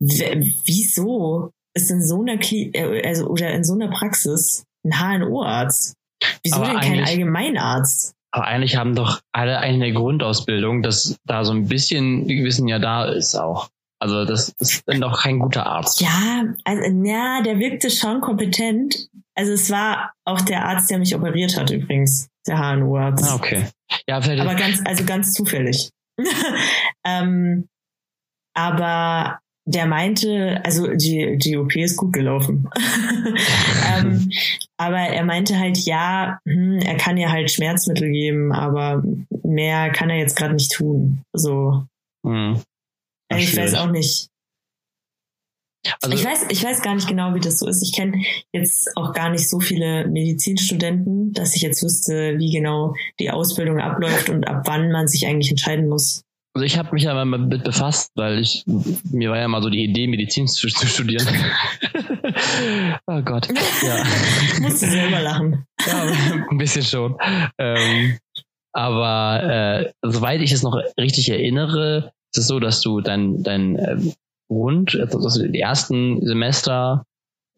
wieso ist in so einer Kli äh, also oder in so einer Praxis ein HNO-Arzt? Wieso aber denn kein Allgemeinarzt? Aber eigentlich haben doch alle eine Grundausbildung, dass da so ein bisschen Wissen ja da ist auch. Also das ist dann doch kein guter Arzt. Ja, also ja, der wirkte schon kompetent. Also es war auch der Arzt, der mich operiert hat übrigens, der HNO-Arzt. Ah, okay. Ja, vielleicht aber ganz, also ganz zufällig. ähm, aber der meinte, also die, die OP ist gut gelaufen. ähm, aber er meinte halt, ja, hm, er kann ihr halt Schmerzmittel geben, aber mehr kann er jetzt gerade nicht tun. So. Mhm. Also ich weiß auch nicht. Also, ich weiß, ich weiß gar nicht genau, wie das so ist. Ich kenne jetzt auch gar nicht so viele Medizinstudenten, dass ich jetzt wüsste, wie genau die Ausbildung abläuft und ab wann man sich eigentlich entscheiden muss. Also ich habe mich ja mal mit befasst, weil ich mir war ja mal so die Idee, Medizin zu, zu studieren. oh Gott. Ja. Musst du selber lachen. ja, ein bisschen schon. Ähm, aber äh, soweit ich es noch richtig erinnere, ist es so, dass du dein, dein äh, Grund, also die ersten Semester,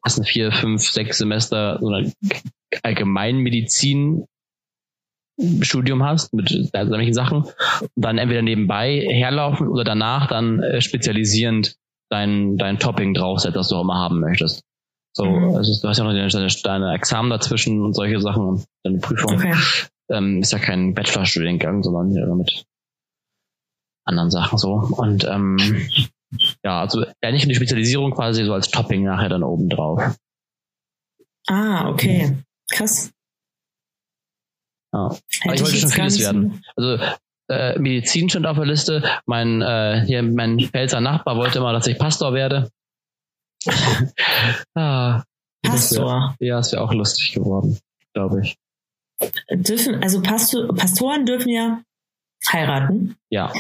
ersten vier, fünf, sechs Semester so eine Allgemeinmedizin Studium hast mit solchen Sachen und dann entweder nebenbei herlaufen oder danach dann äh, spezialisierend dein, dein Topping draufsetzt, das du auch immer haben möchtest. So, mhm. also du hast ja noch deine, deine Examen dazwischen und solche Sachen und deine Prüfung. Okay. Ähm, ist ja kein Bachelorstudiengang, sondern ja, mit anderen Sachen so. Und ähm, ja, also ähnlich wie die Spezialisierung quasi so als Topping nachher dann oben drauf. Ah, okay. Krass. Ja. Aber ich wollte schon vieles werden. Also äh, Medizin stand auf der Liste. Mein, äh, hier, mein Pfälzer Nachbar wollte immer, dass ich Pastor werde. ah, Pastor? Wär, ja, es wäre auch lustig geworden, glaube ich. Dürfen, also Pastor, Pastoren dürfen ja heiraten. Ja.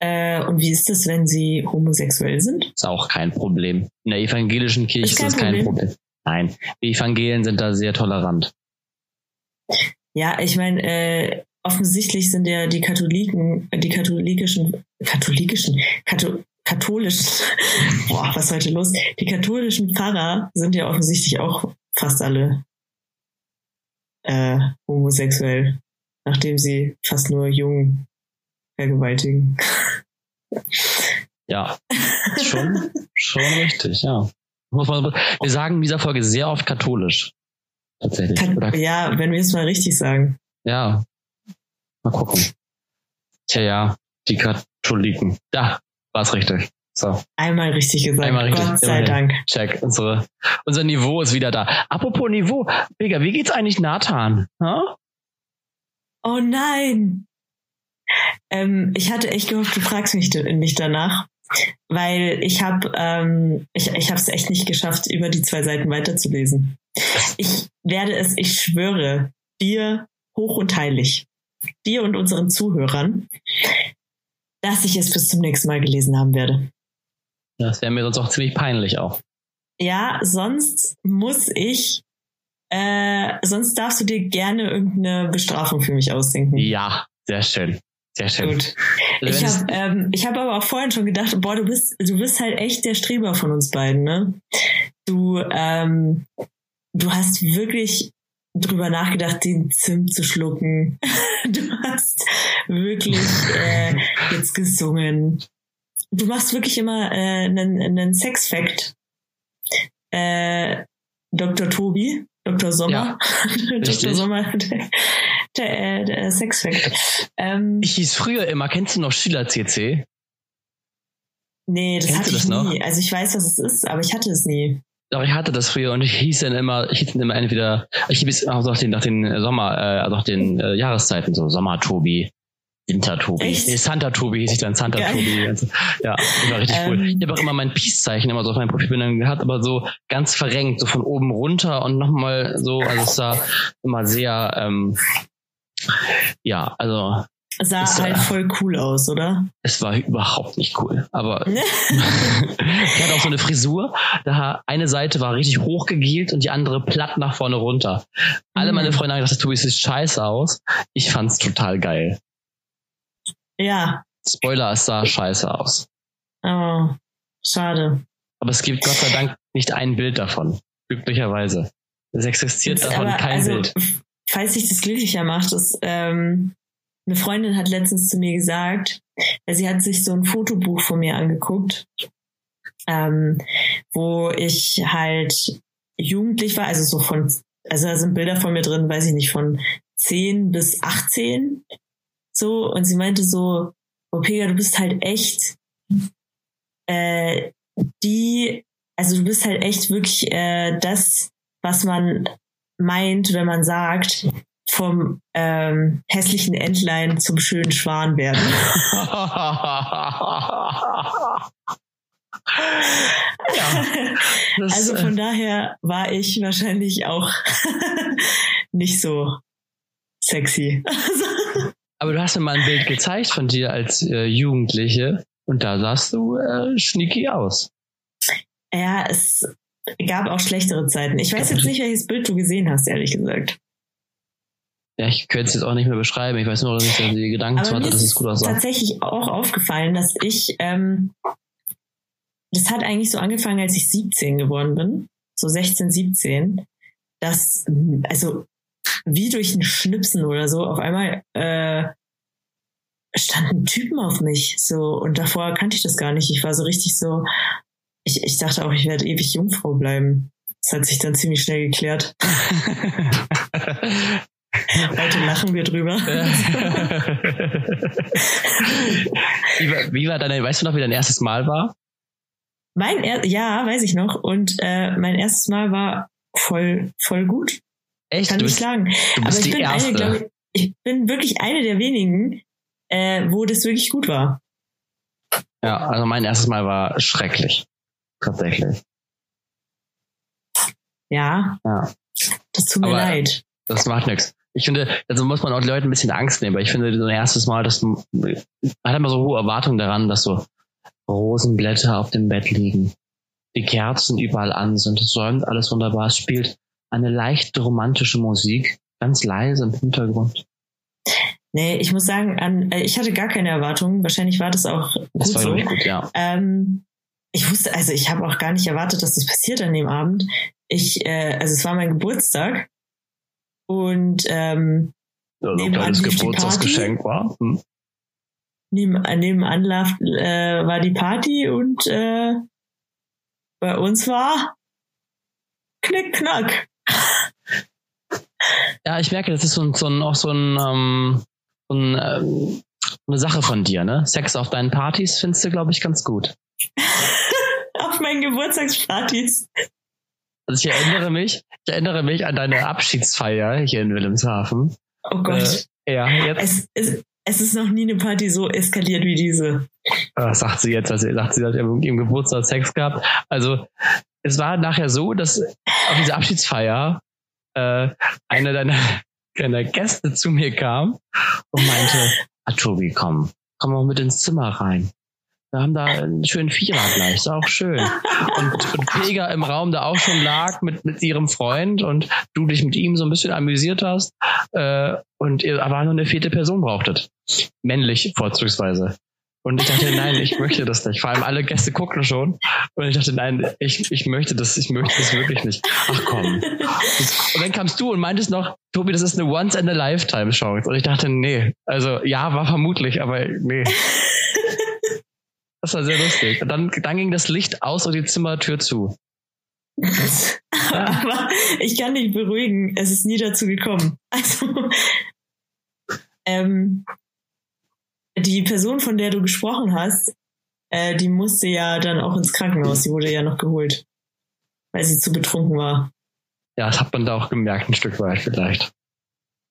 Äh, und wie ist das, wenn sie homosexuell sind? Ist auch kein Problem. In der evangelischen Kirche ist, ist das kein Problem. Nein, die Evangelien sind da sehr tolerant. Ja, ich meine, äh, offensichtlich sind ja die Katholiken, die katholikischen, katholikischen, Katho katholischen, boah, was ist heute los? Die katholischen Pfarrer sind ja offensichtlich auch fast alle äh, homosexuell, nachdem sie fast nur Jungen vergewaltigen. Ja, schon, schon richtig, ja. Wir sagen in dieser Folge sehr oft katholisch. Tatsächlich. Oder? Ja, wenn wir es mal richtig sagen. Ja. Mal gucken. Tja, ja, die Katholiken. Da, war es richtig. So. Einmal richtig gesagt. Einmal richtig. Gott sei Dank. Check. Unsere, unser Niveau ist wieder da. Apropos Niveau. Vega, wie geht's eigentlich Nathan? Huh? Oh nein. Ähm, ich hatte echt gehofft, du fragst mich nicht danach, weil ich habe ähm, ich, ich habe es echt nicht geschafft, über die zwei Seiten weiterzulesen. Ich werde es, ich schwöre, dir hoch und heilig, dir und unseren Zuhörern, dass ich es bis zum nächsten Mal gelesen haben werde. Das wäre mir sonst auch ziemlich peinlich auch. Ja, sonst muss ich, äh, sonst darfst du dir gerne irgendeine Bestrafung für mich ausdenken. Ja, sehr schön. Sehr schön. Gut. Also ich habe ähm, ich hab aber auch vorhin schon gedacht, boah, du bist, du bist halt echt der Streber von uns beiden, ne? Du, ähm, du hast wirklich drüber nachgedacht, den Zimt zu schlucken. Du hast wirklich äh, jetzt gesungen. Du machst wirklich immer äh, einen, einen Sex-Fact. Äh, Dr. Tobi, Dr. Sommer. Ja, Dr. Sommer, der, der, der Sex-Fact. Ähm, ich hieß früher immer, kennst du noch Schüler-CC? Nee, das Kennst hatte ich nie. Noch? Also ich weiß, was es ist, aber ich hatte es nie. Doch, ich hatte das früher und ich hieß dann immer, ich hieß dann immer entweder, ich hieß auch nach den, nach den Sommer, äh, nach den äh, Jahreszeiten, so Sommer-Tobi Winter-Tobi. Nee, Santa-Tobi hieß ich dann, Santa-Tobi. Also, ja, das war richtig ähm, cool. Ich habe auch immer mein Peace-Zeichen immer so auf meinem Profilbildern gehabt, aber so ganz verrenkt, so von oben runter und nochmal so, also es sah immer sehr, ähm, ja, also sah halt voll cool aus, oder? Es war überhaupt nicht cool. Aber ich hatte auch so eine Frisur. Da eine Seite war richtig hochgegelt und die andere platt nach vorne runter. Alle mhm. meine Freunde haben gedacht, du siehst scheiße aus. Ich fand's total geil. Ja. Spoiler, es sah scheiße aus. Oh, schade. Aber es gibt Gott sei Dank nicht ein Bild davon. Glücklicherweise. Es existiert davon kein also, Bild. Falls sich das glücklicher macht, ist, ähm, eine Freundin hat letztens zu mir gesagt, sie hat sich so ein Fotobuch von mir angeguckt, ähm, wo ich halt jugendlich war, also so von, also da sind Bilder von mir drin, weiß ich nicht, von 10 bis 18. So, und sie meinte so, oh Pega, du bist halt echt äh, die, also du bist halt echt wirklich äh, das, was man meint, wenn man sagt, vom ähm, hässlichen Entlein zum schönen Schwan werden. ja, also von äh, daher war ich wahrscheinlich auch nicht so sexy. Aber du hast mir mal ein Bild gezeigt von dir als äh, Jugendliche und da sahst du äh, sneaky aus. Ja, es gab auch schlechtere Zeiten. Ich weiß jetzt nicht, welches Bild du gesehen hast, ehrlich gesagt. Ja, ich könnte es jetzt auch nicht mehr beschreiben. Ich weiß nur, dass ich da die Gedanken Aber hatte, dass es gut aussah. tatsächlich auch aufgefallen, dass ich, ähm, das hat eigentlich so angefangen, als ich 17 geworden bin, so 16, 17, dass, also wie durch ein Schnipsen oder so, auf einmal äh, standen Typen auf mich. So, und davor kannte ich das gar nicht. Ich war so richtig so, ich, ich dachte auch, ich werde ewig Jungfrau bleiben. Das hat sich dann ziemlich schnell geklärt. Heute lachen wir drüber. wie, war, wie war deine, weißt du noch, wie dein erstes Mal war? Mein er ja, weiß ich noch. Und äh, mein erstes Mal war voll, voll gut. Echt? Kann du ich sagen. Aber ich bin erste. eine, glaube ich, ich bin wirklich eine der wenigen, äh, wo das wirklich gut war. Ja, also mein erstes Mal war schrecklich. Tatsächlich. Ja. Ja. Das tut mir Aber leid. Das macht nichts. Ich finde, also muss man auch Leuten ein bisschen Angst nehmen, weil ich finde, so ein erstes Mal, dass man hat immer so hohe Erwartungen daran, dass so Rosenblätter auf dem Bett liegen, die Kerzen überall an sind, es säumt alles wunderbar, es spielt eine leichte romantische Musik, ganz leise im Hintergrund. Nee, ich muss sagen, an, äh, ich hatte gar keine Erwartungen. Wahrscheinlich war das auch gut das war so. Gut, ja. Ähm, ich wusste, also ich habe auch gar nicht erwartet, dass das passiert an dem Abend. Ich, äh, also es war mein Geburtstag und ähm, ja, nebenan lief Geburtstagsgeschenk war. Hm. Neben, nebenan lief, äh, war die Party und äh, bei uns war Knick Knack. Ja, ich merke, das ist so, so ein, auch so ein, ähm, so ein ähm, eine Sache von dir, ne? Sex auf deinen Partys findest du, glaube ich, ganz gut. auf meinen Geburtstagspartys. Also ich erinnere mich, ich erinnere mich an deine Abschiedsfeier hier in Wilhelmshaven. Oh Gott. Äh, ja, jetzt. Es, es, es ist noch nie eine Party so eskaliert wie diese. Was sagt sie jetzt? Also sagt sie, hat im Geburtstag Sex gehabt. Also es war nachher so, dass auf diese Abschiedsfeier äh, einer deiner, deiner Gäste zu mir kam und meinte, ah Tobi, komm, komm mal mit ins Zimmer rein. Wir haben da einen schönen Vierer gleich, ist auch schön. Und, und Pega im Raum da auch schon lag mit, mit ihrem Freund und du dich mit ihm so ein bisschen amüsiert hast äh, und ihr aber nur eine vierte Person brauchtet. Männlich vorzugsweise. Und ich dachte, nein, ich möchte das nicht. Vor allem alle Gäste gucken schon. Und ich dachte, nein, ich, ich möchte das, ich möchte das wirklich nicht. Ach komm. Und dann kamst du und meintest noch, Tobi, das ist eine Once in a Lifetime Chance. Und ich dachte, nee. Also ja, war vermutlich, aber nee. Das war sehr lustig. Und dann, dann ging das Licht aus und die Zimmertür zu. Aber ich kann dich beruhigen, es ist nie dazu gekommen. Also, ähm, die Person, von der du gesprochen hast, äh, die musste ja dann auch ins Krankenhaus. Die wurde ja noch geholt, weil sie zu betrunken war. Ja, das hat man da auch gemerkt, ein Stück weit vielleicht.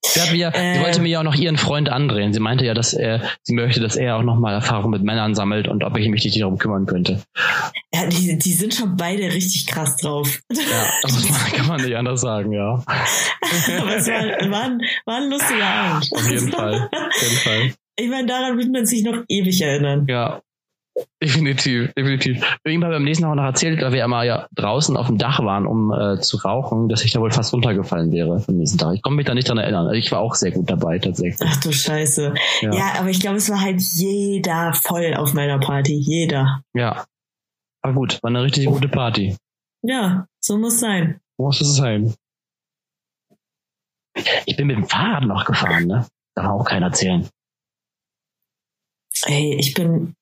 Sie, hat mir, äh, sie wollte mir ja auch noch ihren Freund andrehen. Sie meinte ja, dass er, sie möchte, dass er auch nochmal Erfahrung mit Männern sammelt und ob ich mich nicht darum kümmern könnte. Ja, die, die sind schon beide richtig krass drauf. Ja, das kann man nicht anders sagen, ja. Aber es war, war, ein, war ein lustiger Abend. Auf jeden Fall. Auf jeden Fall. Ich meine, daran wird man sich noch ewig erinnern. Ja, Definitiv, definitiv. Irgendwann beim nächsten Mal noch erzählt, da wir einmal ja draußen auf dem Dach waren, um äh, zu rauchen, dass ich da wohl fast runtergefallen wäre am nächsten Tag. Ich komme mich da nicht dran erinnern. Also ich war auch sehr gut dabei tatsächlich. Ach du Scheiße. Ja, ja aber ich glaube, es war halt jeder voll auf meiner Party. Jeder. Ja. War gut, war eine richtig gute Party. Ja, so muss sein. Muss es sein. Ich bin mit dem Fahrrad noch gefahren, ne? Da war auch keiner erzählen. Ey, ich bin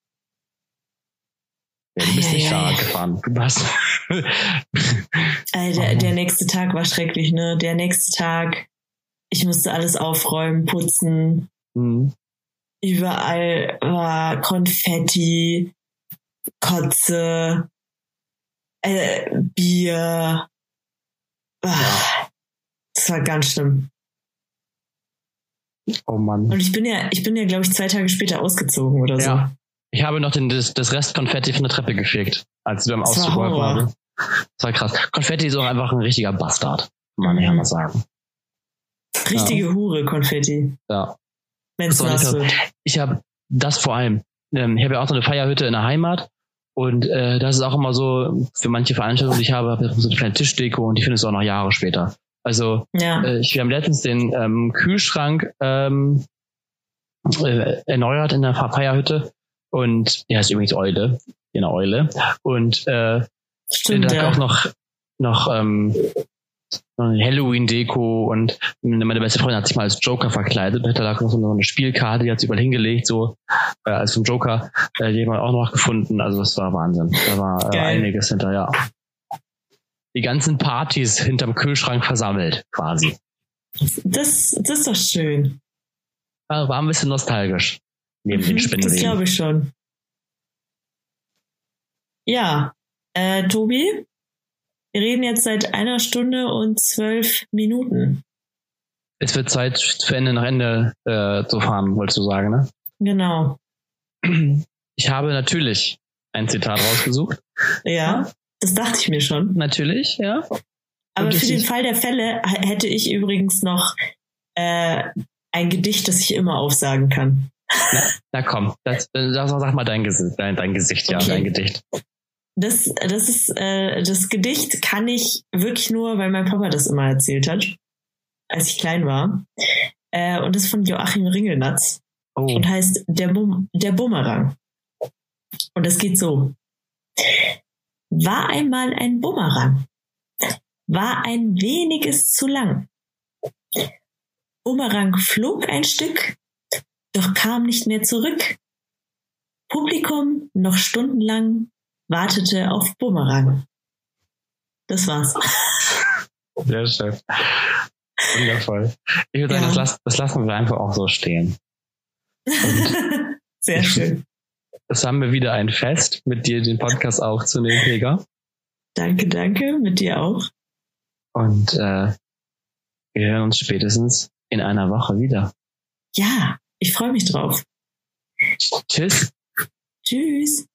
ja, du bist nicht Fahrrad gefahren. Du warst. Alter, der, der nächste Tag war schrecklich, ne? Der nächste Tag, ich musste alles aufräumen, putzen. Mhm. Überall war Konfetti, Kotze, äh, Bier. Ah, das war ganz schlimm. Oh Mann. Und ich bin ja, ich bin ja, glaube ich, zwei Tage später ausgezogen oder so. Ja. Ich habe noch den, das, das Rest Konfetti von der Treppe gefegt, als wir beim Auszug waren. Das war krass. Konfetti ist auch einfach ein richtiger Bastard, kann man ja mal sagen. Richtige ja. Hure, Konfetti. Ja. Wenn es nass wird. Ich habe das vor allem. Ähm, ich habe ja auch so eine Feierhütte in der Heimat. Und äh, das ist auch immer so, für manche Veranstaltungen, die ich habe, habe ich so eine kleine Tischdeko und die findest du auch noch Jahre später. Also ja. äh, ich, wir haben letztens den ähm, Kühlschrank ähm, äh, erneuert in der Feierhütte und er ist übrigens Eule, eine Eule. Und äh, Stimmt, ja. auch noch, noch ähm, Halloween-Deko und meine beste Freundin hat sich mal als Joker verkleidet. Da lag noch so eine Spielkarte, die hat sie überall hingelegt, so äh, als vom Joker. Äh, die haben wir auch noch gefunden. Also das war Wahnsinn. Da war äh, einiges hinterher. Die ganzen Partys hinterm Kühlschrank versammelt, quasi. Das, das ist doch schön. War, war ein bisschen nostalgisch neben den mhm, Spinnenweben. Das glaube ich schon. Ja, äh, Tobi, wir reden jetzt seit einer Stunde und zwölf Minuten. Es wird Zeit, zu Ende nach Ende äh, zu fahren, wolltest du sagen, ne? Genau. Ich habe natürlich ein Zitat rausgesucht. Ja, das dachte ich mir schon. Natürlich, ja. Aber für den Fall der Fälle hätte ich übrigens noch äh, ein Gedicht, das ich immer aufsagen kann. Na, na komm, das, das, sag mal dein Gesicht, dein, dein Gesicht, ja, okay. dein Gedicht. Das, das ist äh, das Gedicht kann ich wirklich nur, weil mein Papa das immer erzählt hat, als ich klein war. Äh, und das ist von Joachim Ringelnatz oh. und heißt der, Bum der Bumerang. Und das geht so. War einmal ein Bumerang, war ein weniges zu lang. Bumerang flog ein Stück, doch kam nicht mehr zurück. Publikum noch stundenlang wartete auf Bumerang. Das war's. Sehr schön. Wundervoll. Ich würde sagen, ja. das, das, lassen wir einfach auch so stehen. Sehr schön. Das haben wir wieder ein Fest, mit dir den Podcast aufzunehmen, Pega. Danke, danke, mit dir auch. Und äh, wir hören uns spätestens in einer Woche wieder. Ja, ich freue mich drauf. Tschüss. Tschüss.